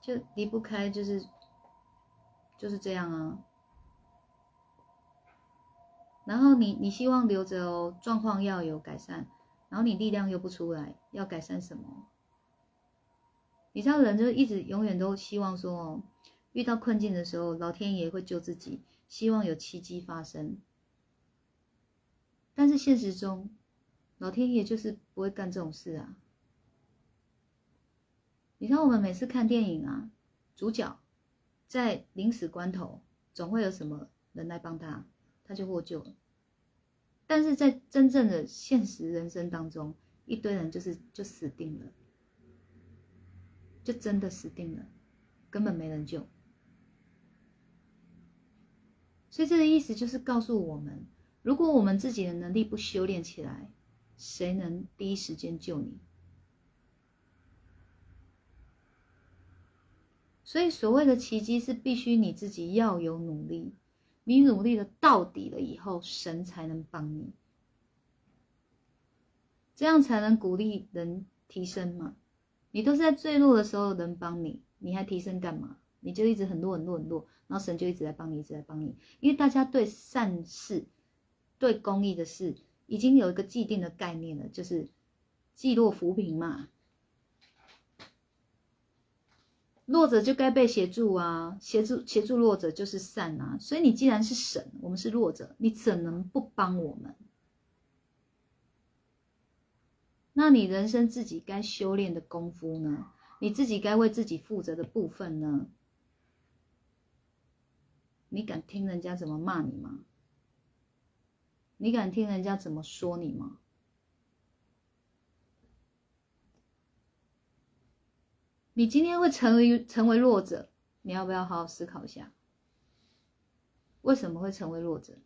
就离不开，就是就是这样啊。然后你你希望留着哦，状况要有改善，然后你力量又不出来，要改善什么？你知道人就一直永远都希望说哦，遇到困境的时候，老天爷会救自己，希望有奇迹发生。但是现实中，老天爷就是不会干这种事啊。你看，我们每次看电影啊，主角在临死关头，总会有什么人来帮他，他就获救了。但是在真正的现实人生当中，一堆人就是就死定了，就真的死定了，根本没人救。所以这个意思就是告诉我们，如果我们自己的能力不修炼起来，谁能第一时间救你？所以，所谓的奇迹是必须你自己要有努力，你努力了到底了以后，神才能帮你，这样才能鼓励人提升嘛。你都是在坠落的时候人帮你，你还提升干嘛？你就一直很弱很弱很弱，然后神就一直在帮你，一直在帮你。因为大家对善事、对公益的事已经有一个既定的概念了，就是济弱扶贫嘛。弱者就该被协助啊，协助协助弱者就是善啊。所以你既然是神，我们是弱者，你怎能不帮我们？那你人生自己该修炼的功夫呢？你自己该为自己负责的部分呢？你敢听人家怎么骂你吗？你敢听人家怎么说你吗？你今天会成为成为弱者，你要不要好好思考一下？为什么会成为弱者？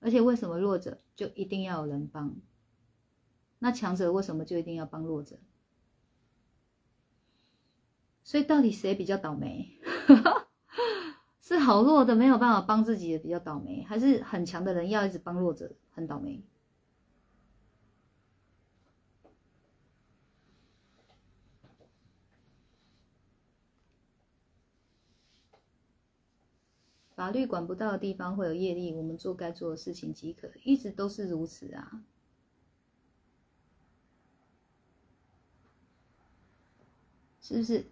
而且为什么弱者就一定要有人帮？那强者为什么就一定要帮弱者？所以到底谁比较倒霉？是好弱的没有办法帮自己的比较倒霉，还是很强的人要一直帮弱者很倒霉？法律管不到的地方会有业力，我们做该做的事情即可，一直都是如此啊。是不是？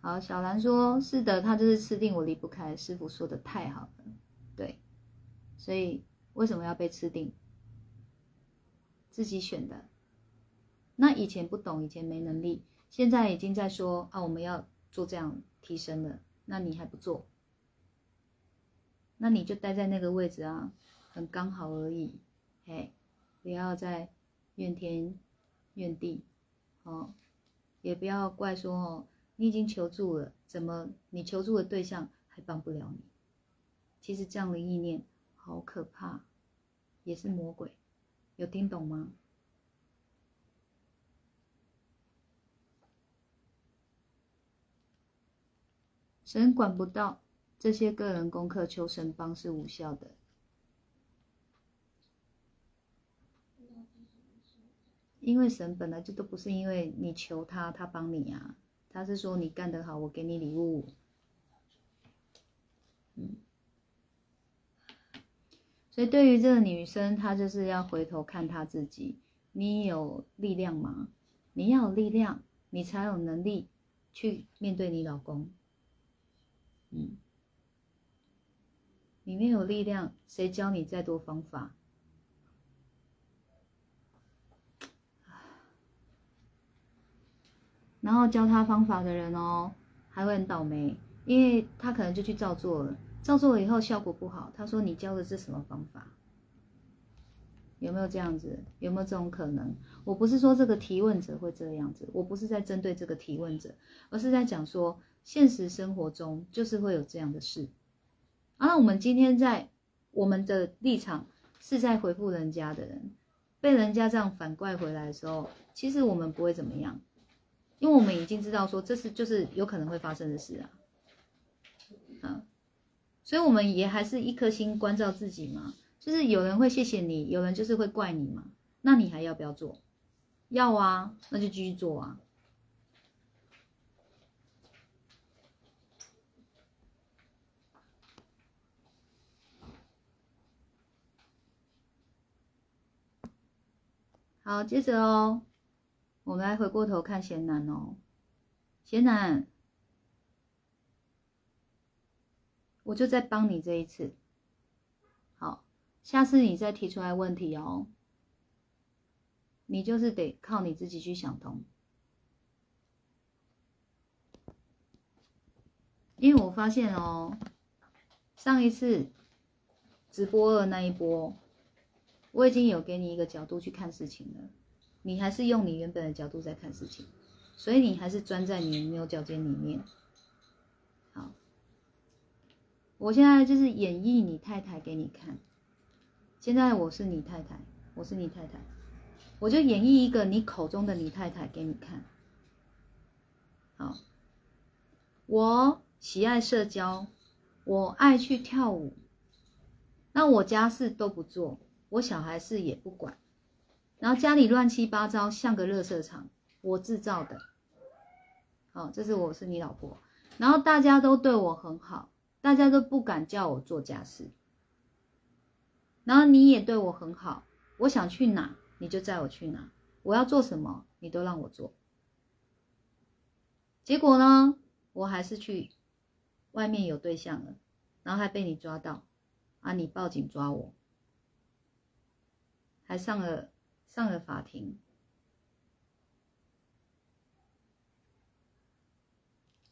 好，小兰说：“是的，他就是吃定我离不开。”师傅说的太好了，对，所以为什么要被吃定？自己选的。那以前不懂，以前没能力，现在已经在说啊，我们要。做这样提升了，那你还不做？那你就待在那个位置啊，很刚好而已。嘿，不要再怨天怨地，哦，也不要怪说哦，你已经求助了，怎么你求助的对象还帮不了你？其实这样的意念好可怕，也是魔鬼，有听懂吗？神管不到这些个人功课，求神帮是无效的。因为神本来就都不是因为你求他，他帮你啊，他是说你干得好，我给你礼物。嗯，所以对于这个女生，她就是要回头看她自己，你有力量吗？你要有力量，你才有能力去面对你老公。嗯，你没有力量，谁教你再多方法？然后教他方法的人哦，还会很倒霉，因为他可能就去照做了，照做了以后效果不好。他说：“你教的是什么方法？”有没有这样子？有没有这种可能？我不是说这个提问者会这样子，我不是在针对这个提问者，而是在讲说。现实生活中就是会有这样的事，啊，我们今天在我们的立场是在回复人家的人，被人家这样反怪回来的时候，其实我们不会怎么样，因为我们已经知道说这是就是有可能会发生的事啊，啊，所以我们也还是一颗心关照自己嘛，就是有人会谢谢你，有人就是会怪你嘛，那你还要不要做？要啊，那就继续做啊。好，接着哦，我们来回过头看贤男哦，贤男，我就再帮你这一次。好，下次你再提出来问题哦，你就是得靠你自己去想通，因为我发现哦，上一次直播的那一波。我已经有给你一个角度去看事情了，你还是用你原本的角度在看事情，所以你还是钻在你牛角尖里面。好，我现在就是演绎你太太给你看。现在我是你太太，我是你太太，我就演绎一个你口中的你太太给你看。好，我喜爱社交，我爱去跳舞，那我家事都不做。我小孩事也不管，然后家里乱七八糟，像个垃圾场，我制造的。好，这是我是你老婆，然后大家都对我很好，大家都不敢叫我做家事，然后你也对我很好，我想去哪你就载我去哪，我要做什么你都让我做。结果呢，我还是去外面有对象了，然后还被你抓到，啊，你报警抓我。还上了上了法庭。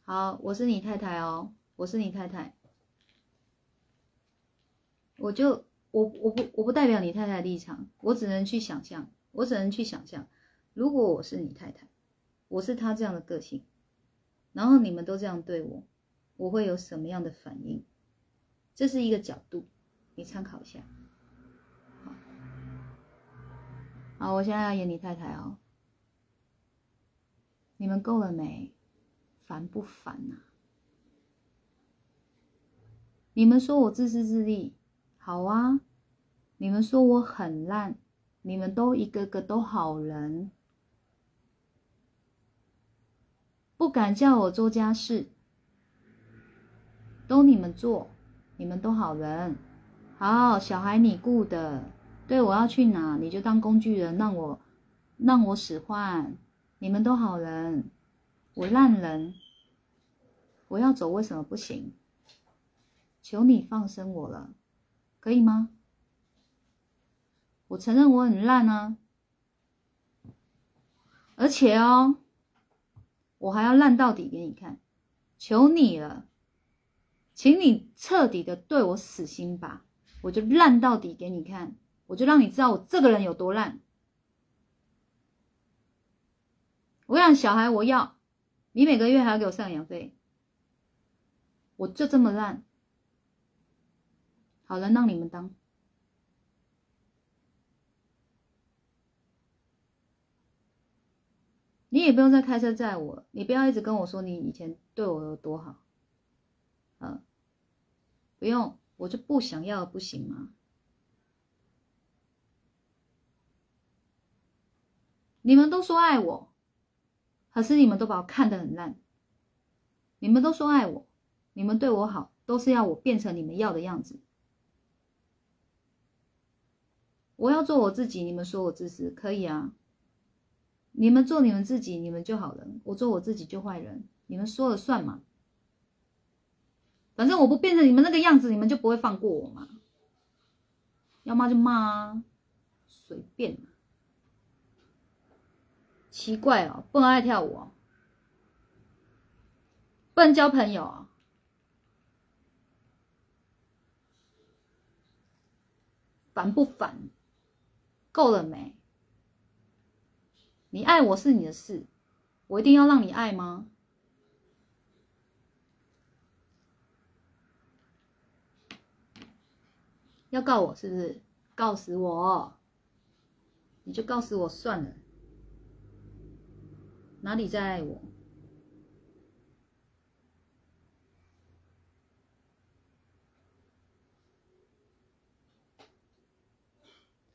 好，我是你太太哦，我是你太太。我就我我不我不代表你太太立场，我只能去想象，我只能去想象，如果我是你太太，我是他这样的个性，然后你们都这样对我，我会有什么样的反应？这是一个角度，你参考一下。好，我现在要演你太太哦。你们够了没？烦不烦呐、你们说我自私自利，好啊。你们说我很烂，你们都一个个都好人，不敢叫我做家事，都你们做，你们都好人。好，小孩你顾的，对我要去哪你就当工具人，让我让我使唤，你们都好人，我烂人，我要走为什么不行？求你放生我了，可以吗？我承认我很烂啊，而且哦，我还要烂到底给你看，求你了，请你彻底的对我死心吧，我就烂到底给你看，我就让你知道我这个人有多烂。我养小孩，我要你每个月还要给我赡养费，我就这么烂，好人让你们当。你也不用再开车载我，你不要一直跟我说你以前对我有多好，嗯，不用，我就不想要，不行吗？你们都说爱我，可是你们都把我看得很烂。你们都说爱我，你们对我好，都是要我变成你们要的样子。我要做我自己，你们说我自私，可以啊。你们做你们自己，你们就好人；我做我自己就坏人。你们说了算嘛？反正我不变成你们那个样子，你们就不会放过我嘛。要骂就骂啊，随便。奇怪哦，不能爱跳舞哦，不能交朋友哦，烦不烦？够了没？你爱我是你的事，我一定要让你爱吗？要告我是不是？告死我！你就告死我算了。哪里在爱我？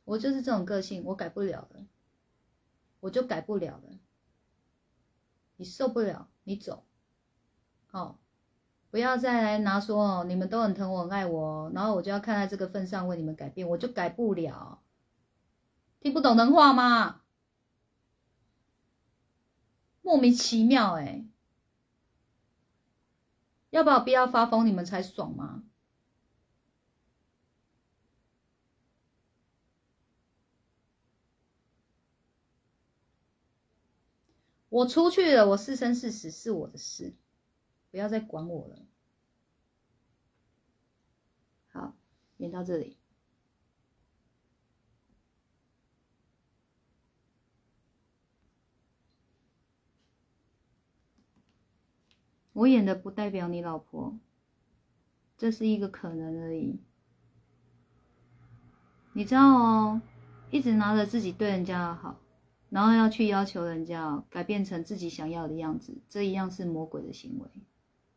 我就是这种个性，我改不了的。我就改不了了。你受不了，你走。好，不要再来拿说哦，你们都很疼我、很爱我，然后我就要看在这个份上为你们改变，我就改不了。听不懂人话吗？莫名其妙哎！要把我逼到发疯，你们才爽吗？我出去了，我是生是死是我的事，不要再管我了。好，演到这里。我演的不代表你老婆，这是一个可能而已。你知道哦，一直拿着自己对人家的好。然后要去要求人家改变成自己想要的样子，这一样是魔鬼的行为，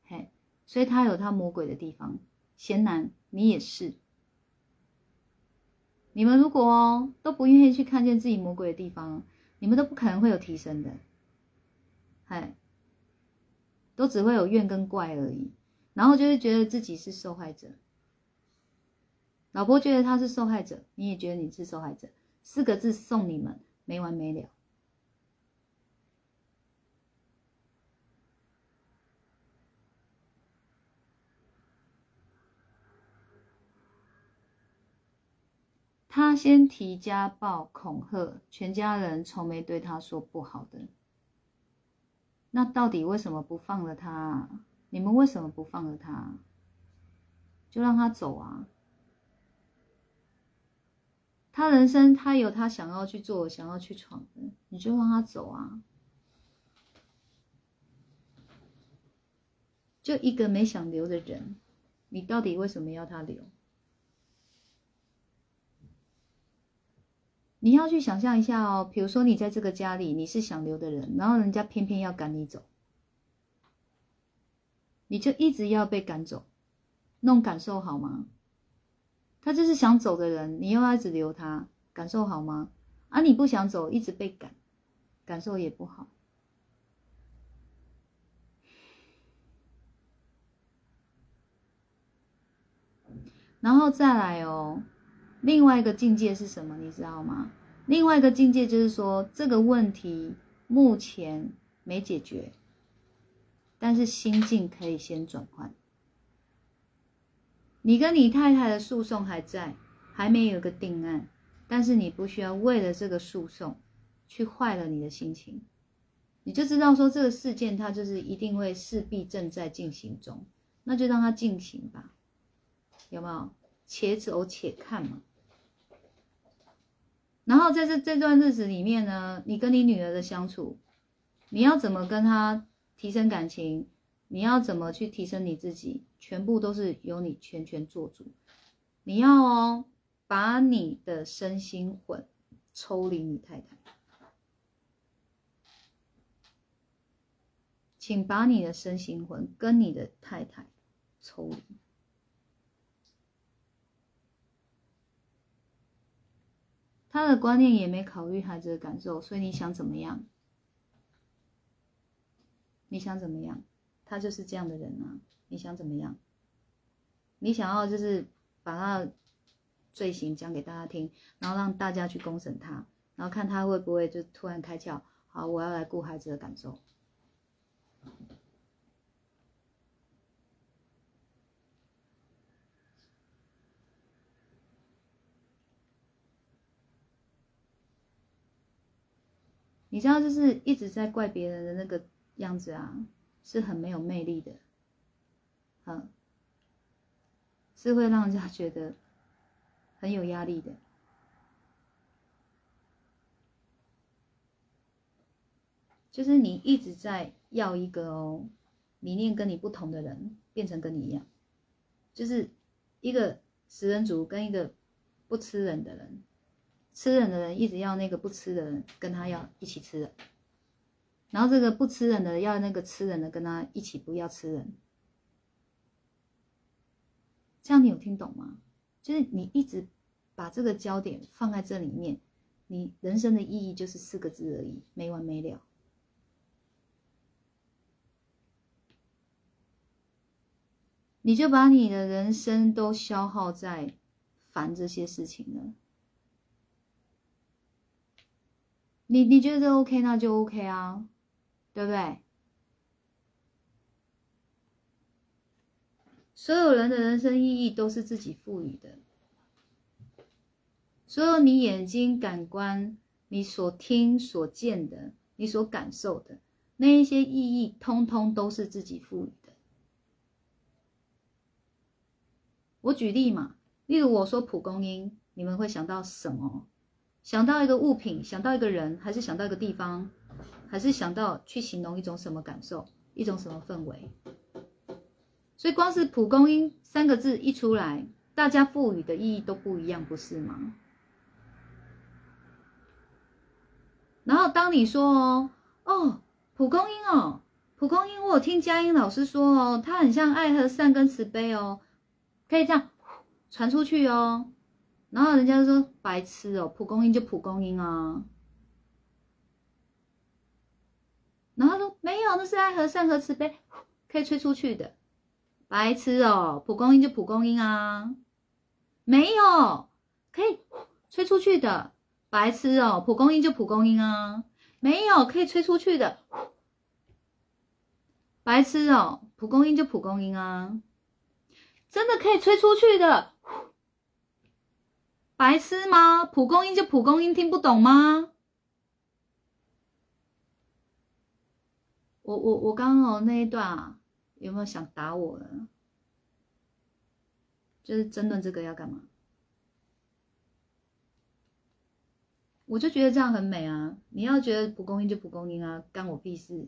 嘿，所以他有他魔鬼的地方。贤男，你也是。你们如果哦都不愿意去看见自己魔鬼的地方，你们都不可能会有提升的，嘿，都只会有怨跟怪而已。然后就会觉得自己是受害者，老婆觉得他是受害者，你也觉得你是受害者，四个字送你们。没完没了。他先提家暴恐吓，全家人从没对他说不好的。那到底为什么不放了他？你们为什么不放了他？就让他走啊！他人生，他有他想要去做、想要去闯的，你就让他走啊！就一个没想留的人，你到底为什么要他留？你要去想象一下哦，比如说你在这个家里，你是想留的人，然后人家偏偏要赶你走，你就一直要被赶走，那种感受好吗？他就是想走的人，你又要一直留他，感受好吗？啊，你不想走，一直被赶，感受也不好。然后再来哦，另外一个境界是什么？你知道吗？另外一个境界就是说，这个问题目前没解决，但是心境可以先转换。你跟你太太的诉讼还在，还没有个定案，但是你不需要为了这个诉讼去坏了你的心情，你就知道说这个事件它就是一定会势必正在进行中，那就让它进行吧。有没有？且走且看嘛。然后在这这段日子里面呢，你跟你女儿的相处，你要怎么跟她提升感情？你要怎么去提升你自己？全部都是由你全权做主。你要哦，把你的身心魂抽离你太太，请把你的身心魂跟你的太太抽离。他的观念也没考虑孩子的感受，所以你想怎么样？你想怎么样？他就是这样的人啊！你想怎么样？你想要就是把他的罪行讲给大家听，然后让大家去公审他，然后看他会不会就突然开窍？好，我要来顾孩子的感受。你知道，就是一直在怪别人的那个样子啊，是很没有魅力的，嗯，是会让人家觉得很有压力的。就是你一直在要一个哦，理念跟你不同的人变成跟你一样，就是一个食人族跟一个不吃人的人。吃人的人一直要那个不吃的人跟他要一起吃人，然后这个不吃人的要那个吃人的跟他一起不要吃人，这样你有听懂吗？就是你一直把这个焦点放在这里面，你人生的意义就是四个字而已，没完没了。你就把你的人生都消耗在烦这些事情了。你你觉得 OK，那就 OK 啊，对不对？所有人的人生意义都是自己赋予的，所有你眼睛感官、你所听所见的、你所感受的那一些意义，通通都是自己赋予的。我举例嘛，例如我说蒲公英，你们会想到什么？想到一个物品，想到一个人，还是想到一个地方，还是想到去形容一种什么感受，一种什么氛围？所以光是蒲公英三个字一出来，大家赋予的意义都不一样，不是吗？然后当你说哦哦，蒲公英哦，蒲公英，我有听佳音老师说哦，它很像爱和善跟慈悲哦，可以这样传出去哦。然后人家说白痴哦，蒲公英就蒲公英啊。然后说没有，那是爱和善和慈悲，可以吹出去的。白痴哦，蒲公英就蒲公英啊。没有，可以吹出去的。白痴哦，蒲公英就蒲公英啊。没有，可以吹出去的。白痴哦，蒲公英就蒲公英啊。真的可以吹出去的。白痴吗？蒲公英就蒲公英，听不懂吗？我我我刚刚那一段啊，有没有想打我的？就是争论这个要干嘛？我就觉得这样很美啊！你要觉得蒲公英就蒲公英啊，干我屁事！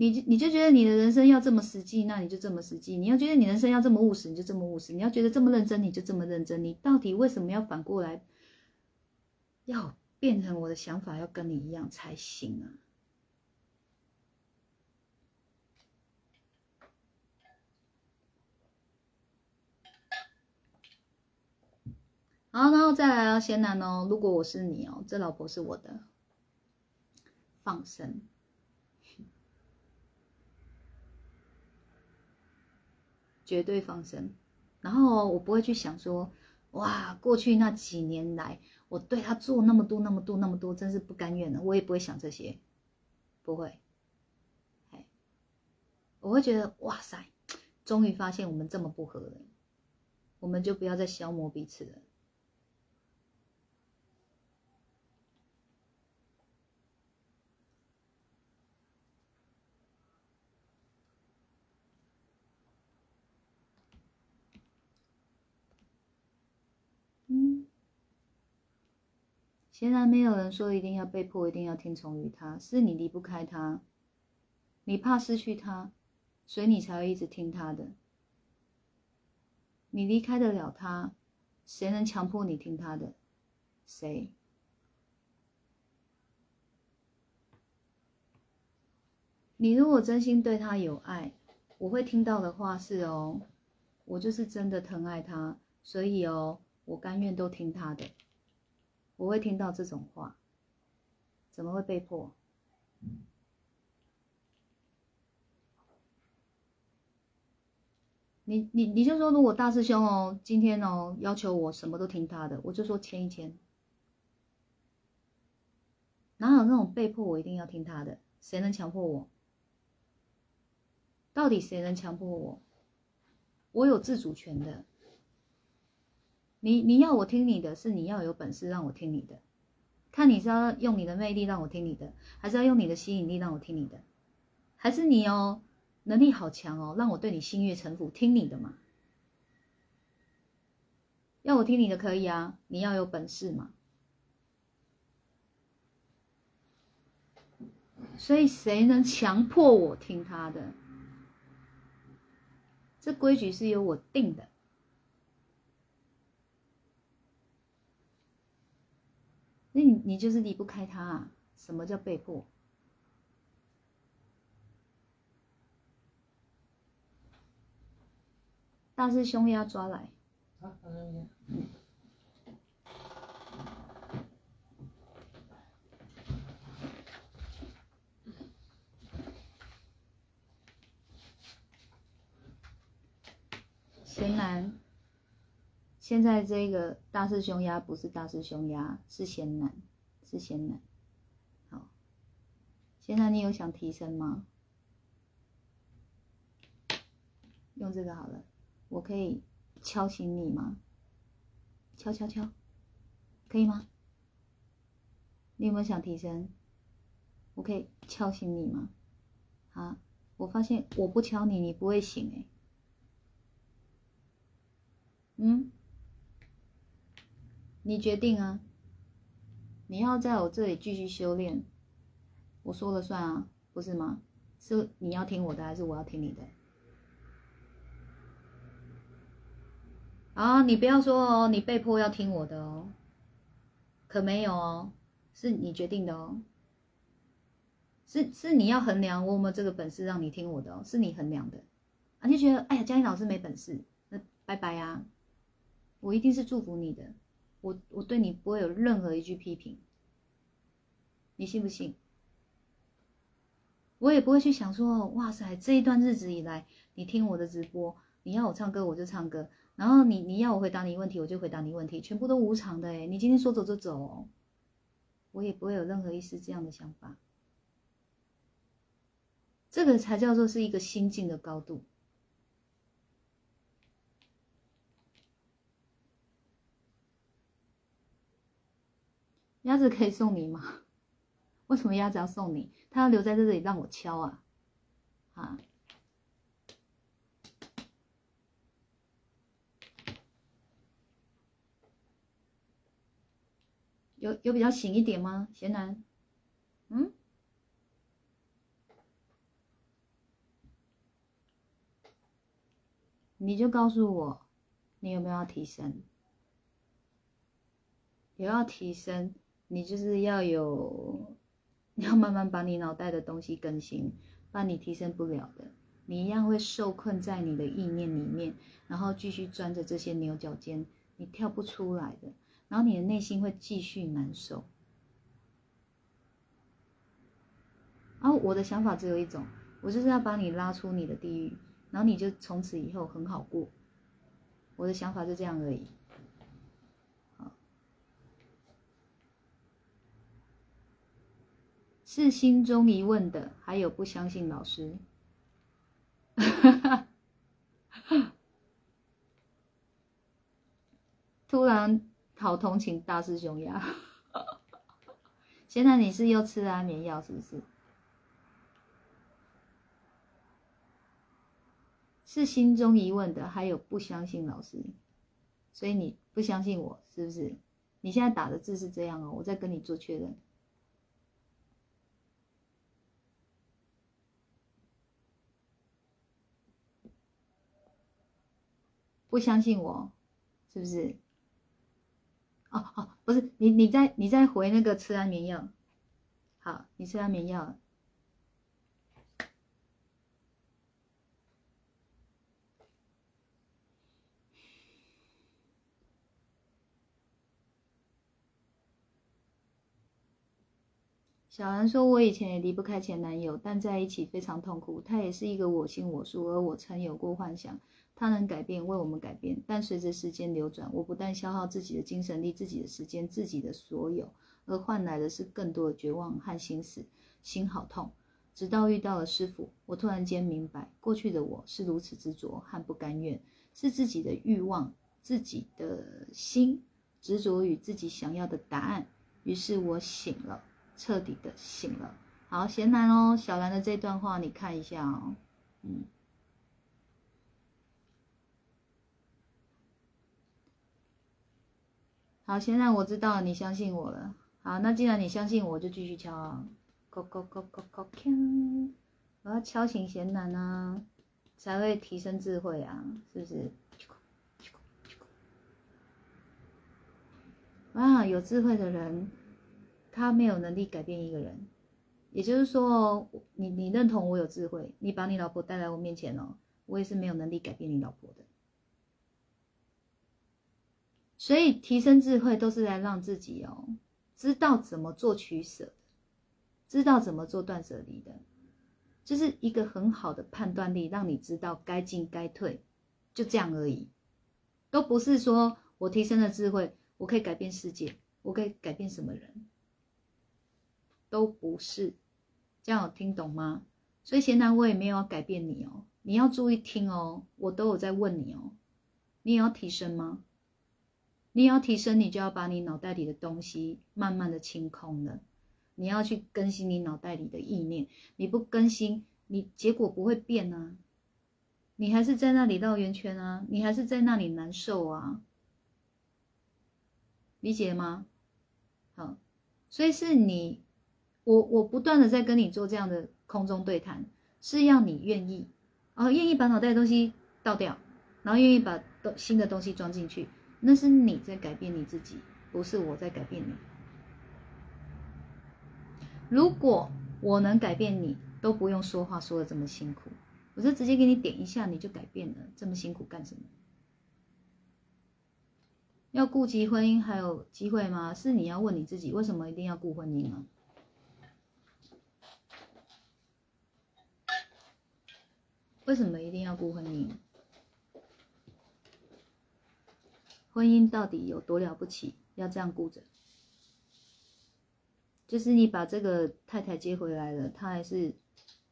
你你就觉得你的人生要这么实际，那你就这么实际；你要觉得你人生要这么务实，你就这么务实；你要觉得这么认真，你就这么认真。你到底为什么要反过来，要变成我的想法要跟你一样才行啊？好，然后再来啊，先男哦，如果我是你哦，这老婆是我的，放生。绝对放生，然后我不会去想说，哇，过去那几年来，我对他做那么多、那么多、那么多，真是不甘愿的。我也不会想这些，不会。哎，我会觉得，哇塞，终于发现我们这么不合了，我们就不要再消磨彼此了。显然没有人说一定要被迫，一定要听从于他，是你离不开他，你怕失去他，所以你才会一直听他的。你离开得了他，谁能强迫你听他的？谁？你如果真心对他有爱，我会听到的话是哦，我就是真的疼爱他，所以哦，我甘愿都听他的。我会听到这种话，怎么会被迫？你你你就说，如果大师兄哦，今天哦要求我什么都听他的，我就说签一签。哪有那种被迫我一定要听他的？谁能强迫我？到底谁能强迫我？我有自主权的。你你要我听你的，是你要有本事让我听你的，看你是要用你的魅力让我听你的，还是要用你的吸引力让我听你的，还是你哦能力好强哦，让我对你心悦诚服听你的嘛？要我听你的可以啊，你要有本事嘛。所以谁能强迫我听他的？这规矩是由我定的。那你你就是离不开他啊？什么叫被迫？大师兄要抓来。贤男。现在这个大师兄鸭不是大师兄鸭，是贤男，是贤男。好，现在你有想提升吗？用这个好了，我可以敲醒你吗？敲敲敲，可以吗？你有没有想提升？我可以敲醒你吗？啊，我发现我不敲你，你不会醒哎。嗯？你决定啊！你要在我这里继续修炼，我说了算啊，不是吗？是你要听我的，还是我要听你的？啊，你不要说哦，你被迫要听我的哦，可没有哦，是你决定的哦，是是你要衡量我有没有这个本事让你听我的哦，是你衡量的，啊，就觉得哎呀，嘉音老师没本事，那拜拜呀，我一定是祝福你的。我我对你不会有任何一句批评，你信不信？我也不会去想说，哇塞，这一段日子以来，你听我的直播，你要我唱歌我就唱歌，然后你你要我回答你问题我就回答你问题，全部都无偿的哎，你今天说走就走，我也不会有任何一丝这样的想法，这个才叫做是一个心境的高度。鸭子可以送你吗？为什么鸭子要送你？他要留在这里让我敲啊啊。有有比较醒一点吗贤楠嗯？你就告诉我你有没有要提升？有要提升你就是要有，要慢慢把你脑袋的东西更新，不然你提升不了的。你一样会受困在你的意念里面，然后继续钻着这些牛角尖，你跳不出来的。然后你的内心会继续难受。然后我的想法只有一种，我就是要把你拉出你的地狱，然后你就从此以后很好过。我的想法就这样而已。是心中疑问的，还有不相信老师。突然好同情大师兄呀！现在你是又吃安眠药是不是？是心中疑问的，还有不相信老师，所以你不相信我是不是？你现在打的字是这样哦，我再跟你做确认。不相信我，是不是？哦哦，不是你，你在你在回那个吃安眠药，好，你吃安眠药。小兰说：“我以前也离不开前男友，但在一起非常痛苦。他也是一个我行我素，而我曾有过幻想，他能改变，为我们改变。但随着时间流转，我不但消耗自己的精神力、自己的时间、自己的所有，而换来的是更多的绝望和心死，心好痛。直到遇到了师傅，我突然间明白，过去的我是如此执着和不甘愿，是自己的欲望、自己的心执着于自己想要的答案。于是我醒了。”彻底的醒了。好，贤男哦，小兰的这段话你看一下哦。嗯，好，现在，我知道你相信我了。好，那既然你相信我，就继续敲啊。敲敲敲敲敲敲，我要敲醒贤男啊，才会提升智慧啊，是不是？啊，有智慧的人。他没有能力改变一个人，也就是说，你你认同我有智慧，你把你老婆带来我面前哦，我也是没有能力改变你老婆的。所以提升智慧都是来让自己哦，知道怎么做取舍，知道怎么做断舍离的，就是一个很好的判断力，让你知道该进该退，就这样而已，都不是说我提升了智慧，我可以改变世界，我可以改变什么人。都不是，这样有听懂吗？所以贤男，我也没有要改变你哦，你要注意听哦，我都有在问你哦，你也要提升吗？你要提升，你就要把你脑袋里的东西慢慢的清空了，你要去更新你脑袋里的意念，你不更新，你结果不会变啊，你还是在那里绕圆圈啊，你还是在那里难受啊，理解吗？好，所以是你。我我不断的在跟你做这样的空中对谈，是要你愿意，然后愿意把脑袋的东西倒掉，然后愿意把新的东西装进去，那是你在改变你自己，不是我在改变你。如果我能改变你，都不用说话说的这么辛苦，我就直接给你点一下，你就改变了，这么辛苦干什么？要顾及婚姻还有机会吗？是你要问你自己，为什么一定要顾婚姻啊？为什么一定要顾婚姻？婚姻到底有多了不起？要这样顾着？就是你把这个太太接回来了，她还是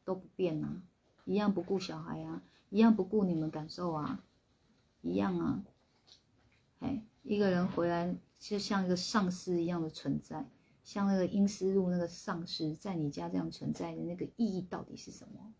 都不变啊，一样不顾小孩啊，一样不顾你们感受啊，一样啊。哎，一个人回来就像一个丧尸一样的存在，像那个阴司路那个丧尸在你家这样存在的那个意义到底是什么？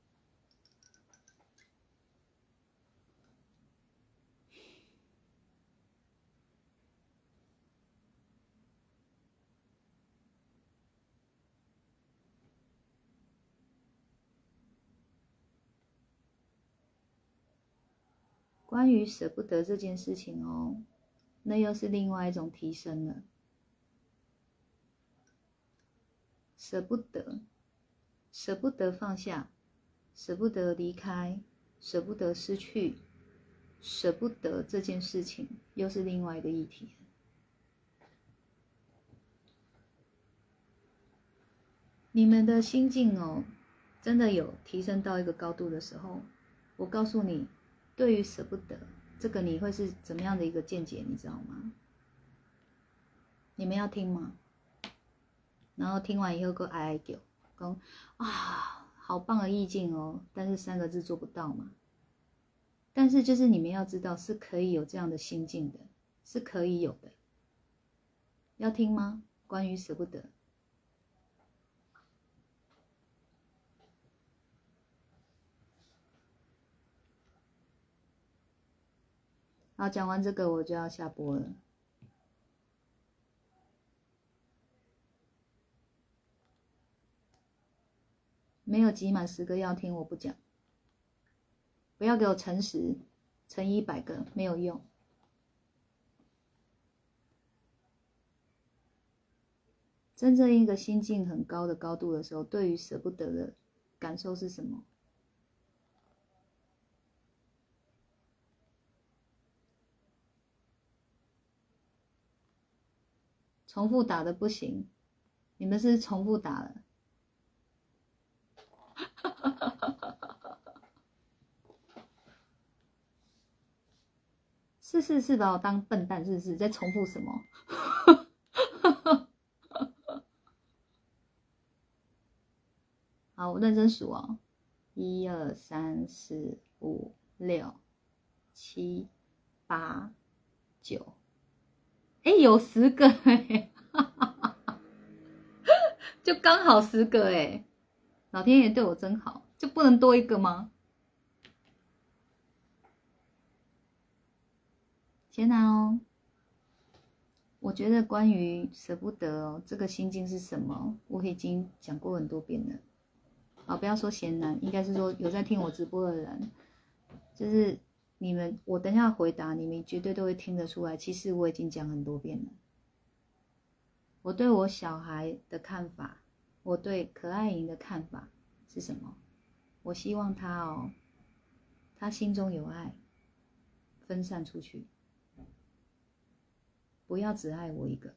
关于舍不得这件事情哦，那又是另外一种提升了。舍不得，舍不得放下，舍不得离开，舍不得失去，舍不得这件事情，又是另外一个议题。你们的心境哦，真的有提升到一个高度的时候，我告诉你，对于舍不得这个，你会是怎么样的一个见解？你知道吗？你们要听吗？然后听完以后，给我哀哀叫，讲啊，好棒的意境哦！但是三个字做不到嘛。但是就是你们要知道，是可以有这样的心境的，是可以有的。要听吗？关于舍不得。好，讲完这个我就要下播了。没有集满十个要听，我不讲。不要给我乘十，乘一百个没有用。真正一个心境很高的高度的时候，对于舍不得的感受是什么？重复打的不行，你们是重复打了。是是是，把我当笨蛋，是不是在重复什么？好，我认真数哦，一二三四五六七八九，哎，有十个哎，就刚好十个哎。老天爷对我真好，就不能多一个吗？先拿哦。我觉得关于舍不得哦，这个心境是什么？我已经讲过很多遍了。好，不要说嫌难，应该是说有在听我直播的人，就是你们，我等下回答，你们绝对都会听得出来。其实我已经讲很多遍了。我对我小孩的看法。我对可爱莹的看法是什么？我希望他哦，他心中有爱，分散出去，不要只爱我一个。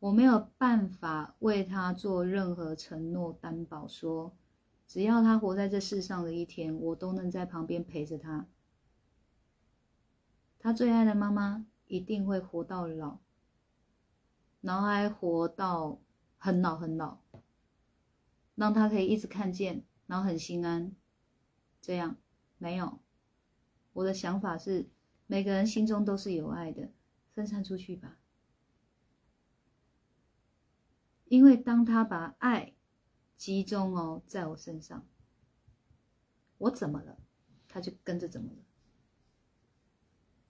我没有办法为他做任何承诺担保，说只要他活在这世上的一天，我都能在旁边陪着他。他最爱的妈妈一定会活到老。然后还活到很老很老，让他可以一直看见，然后很心安。这样没有，我的想法是，每个人心中都是有爱的，分散出去吧。因为当他把爱集中哦在我身上，我怎么了，他就跟着怎么了。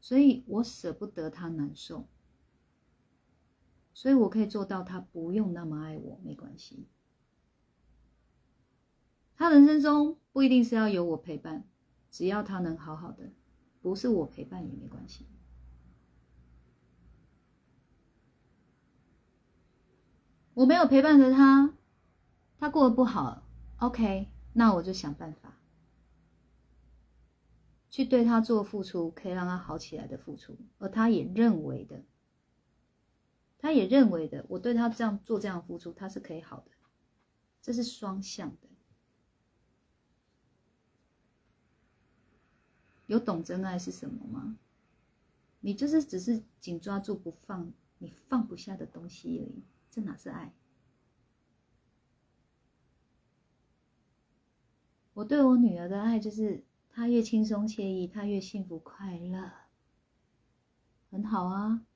所以我舍不得他难受。所以我可以做到，他不用那么爱我，没关系。他人生中不一定是要有我陪伴，只要他能好好的，不是我陪伴也没关系。我没有陪伴着他，他过得不好，OK，那我就想办法去对他做付出，可以让他好起来的付出，而他也认为的。他也认为的，我对他这样做这样付出，他是可以好的，这是双向的。有懂真爱是什么吗？你就是只是紧抓住不放，你放不下的东西而已，这哪是爱？我对我女儿的爱就是，她越轻松惬意，她越幸福快乐，很好啊。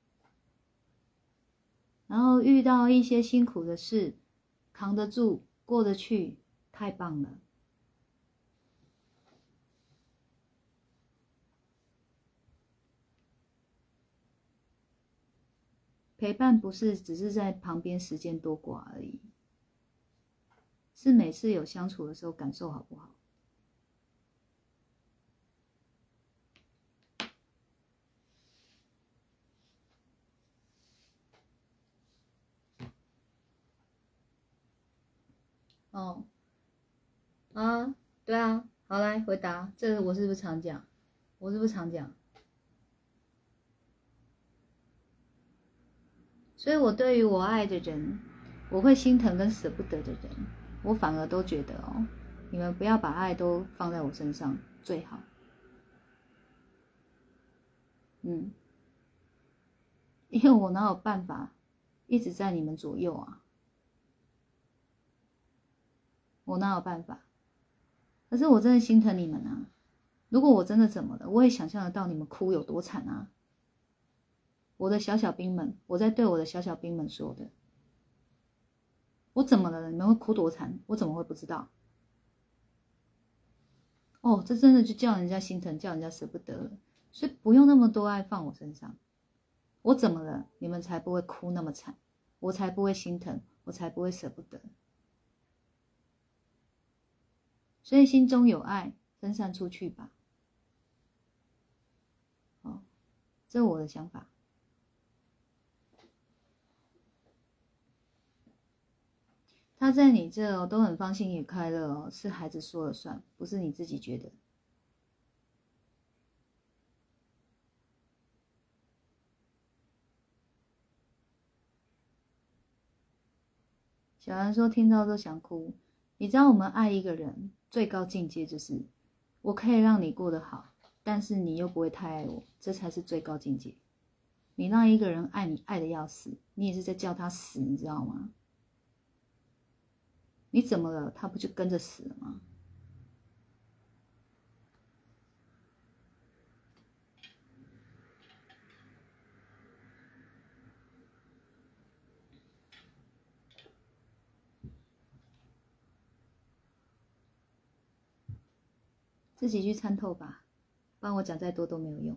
然后遇到一些辛苦的事，扛得住，过得去，太棒了。陪伴不是只是在旁边时间多寡而已，是每次有相处的时候感受好不好？哦啊对啊好来回答这个我是不是常讲？我是不是常讲？所以我对于我爱的人我会心疼跟舍不得的人。我反而都觉得哦，你们不要把爱都放在我身上最好。嗯，因为我哪有办法一直在你们左右啊？我哪有办法？可是我真的心疼你们啊！如果我真的怎么了，我也想象得到你们哭有多惨啊！我的小小兵们，我在对我的小小兵们说的。我怎么了？你们会哭多惨？我怎么会不知道？哦，这真的就叫人家心疼，叫人家舍不得了。所以不用那么多爱放我身上。我怎么了？你们才不会哭那么惨，我才不会心疼，我才不会舍不得。所以心中有爱，分散出去吧。哦，这是我的想法。他在你这哦，都很放心也快乐哦，是孩子说了算，不是你自己觉得。小兰说：“听到都想哭。你知道，我们爱一个人最高境界就是，我可以让你过得好，但是你又不会太爱我，这才是最高境界。你让一个人爱你爱的要死，你也是在叫他死，你知道吗？你怎么了？他不就跟着死了吗？”自己去参透吧，不然我讲再多都没有用。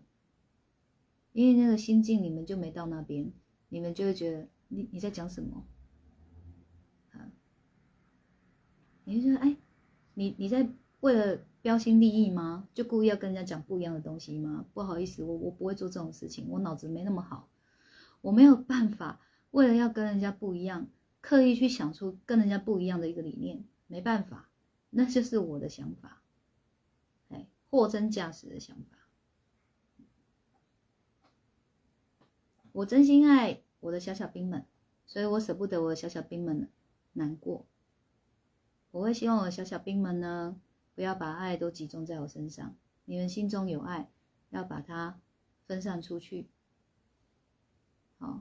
因为那个心境，你们就没到那边，你们就会觉得你你在讲什么？啊？你就说哎，你你在为了标新立异吗？就故意要跟人家讲不一样的东西吗？不好意思，我我不会做这种事情，我脑子没那么好，我没有办法为了要跟人家不一样，刻意去想出跟人家不一样的一个理念，没办法，那就是我的想法。哎货真价实的想法，我真心爱我的小小兵们，所以我舍不得我的小小兵们难过。我会希望我的小小兵们呢，不要把爱都集中在我身上。你们心中有爱，要把它分散出去。好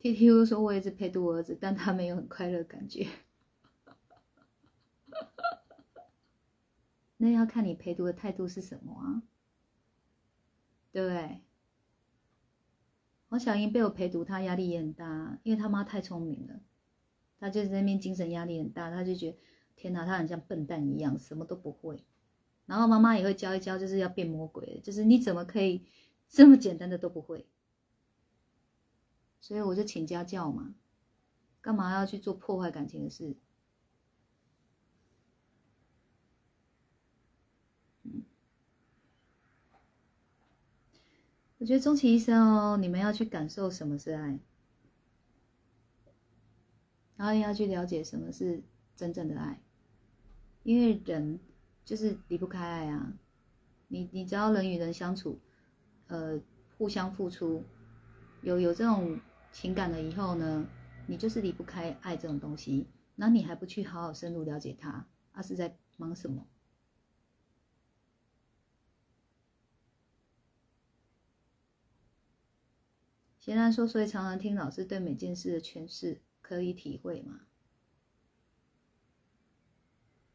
，T T U 说我也是陪读我儿子，但他没有很快乐感觉。那要看你陪读的态度是什么啊，对不对？王小英被我陪读，她压力也很大，因为他妈太聪明了，她就在那边精神压力很大，她就觉得天哪，她很像笨蛋一样，什么都不会。然后妈妈也会教一教，就是要变魔鬼，就是你怎么可以这么简单的都不会？所以我就请家教嘛，干嘛要去做破坏感情的事？我觉得终其一生哦，你们要去感受什么是爱，然后也要去了解什么是真正的爱，因为人就是离不开爱啊。你你只要人与人相处，呃，互相付出，有有这种情感了以后呢，你就是离不开爱这种东西。那你还不去好好深入了解它，他是在忙什么？简单说，所以常常听老师对每件事的诠释，可以体会吗？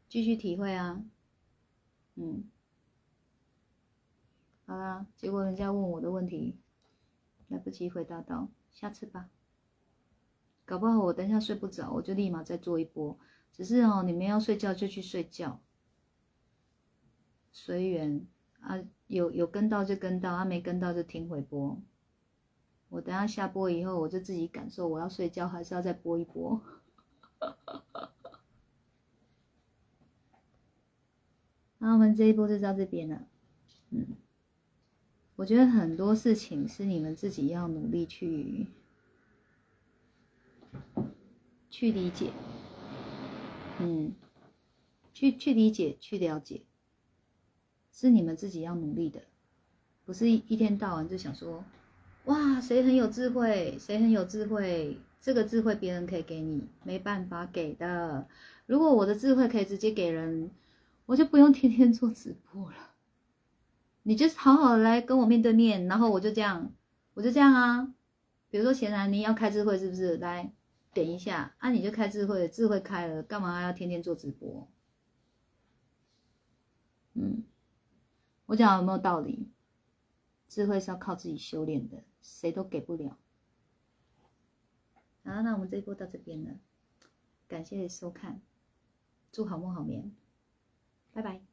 继续体会啊，嗯，好啦，结果人家问我的问题，来不及回答到，下次吧。搞不好我等下睡不着，我就立马再做一波。只是哦，你们要睡觉就去睡觉，随缘啊，有有跟到就跟到，啊没跟到就听回播。我等下下播以后，我就自己感受，我要睡觉还是要再播一播。那我们这一波就到这边了。嗯，我觉得很多事情是你们自己要努力去去理解，嗯，去去理解，去了解，是你们自己要努力的，不是一一天到晚就想说，哇，谁很有智慧，谁很有智慧，这个智慧别人可以给你，没办法给的。如果我的智慧可以直接给人，我就不用天天做直播了。你就是好好来跟我面对面，然后我就这样，我就这样啊。比如说贤然，你要开智慧是不是？来点一下啊，你就开智慧，智慧开了，干嘛要天天做直播？嗯，我讲有没有道理？智慧是要靠自己修炼的，谁都给不了。好，那我们这一波到这边了，感谢收看，祝好梦好眠，拜拜。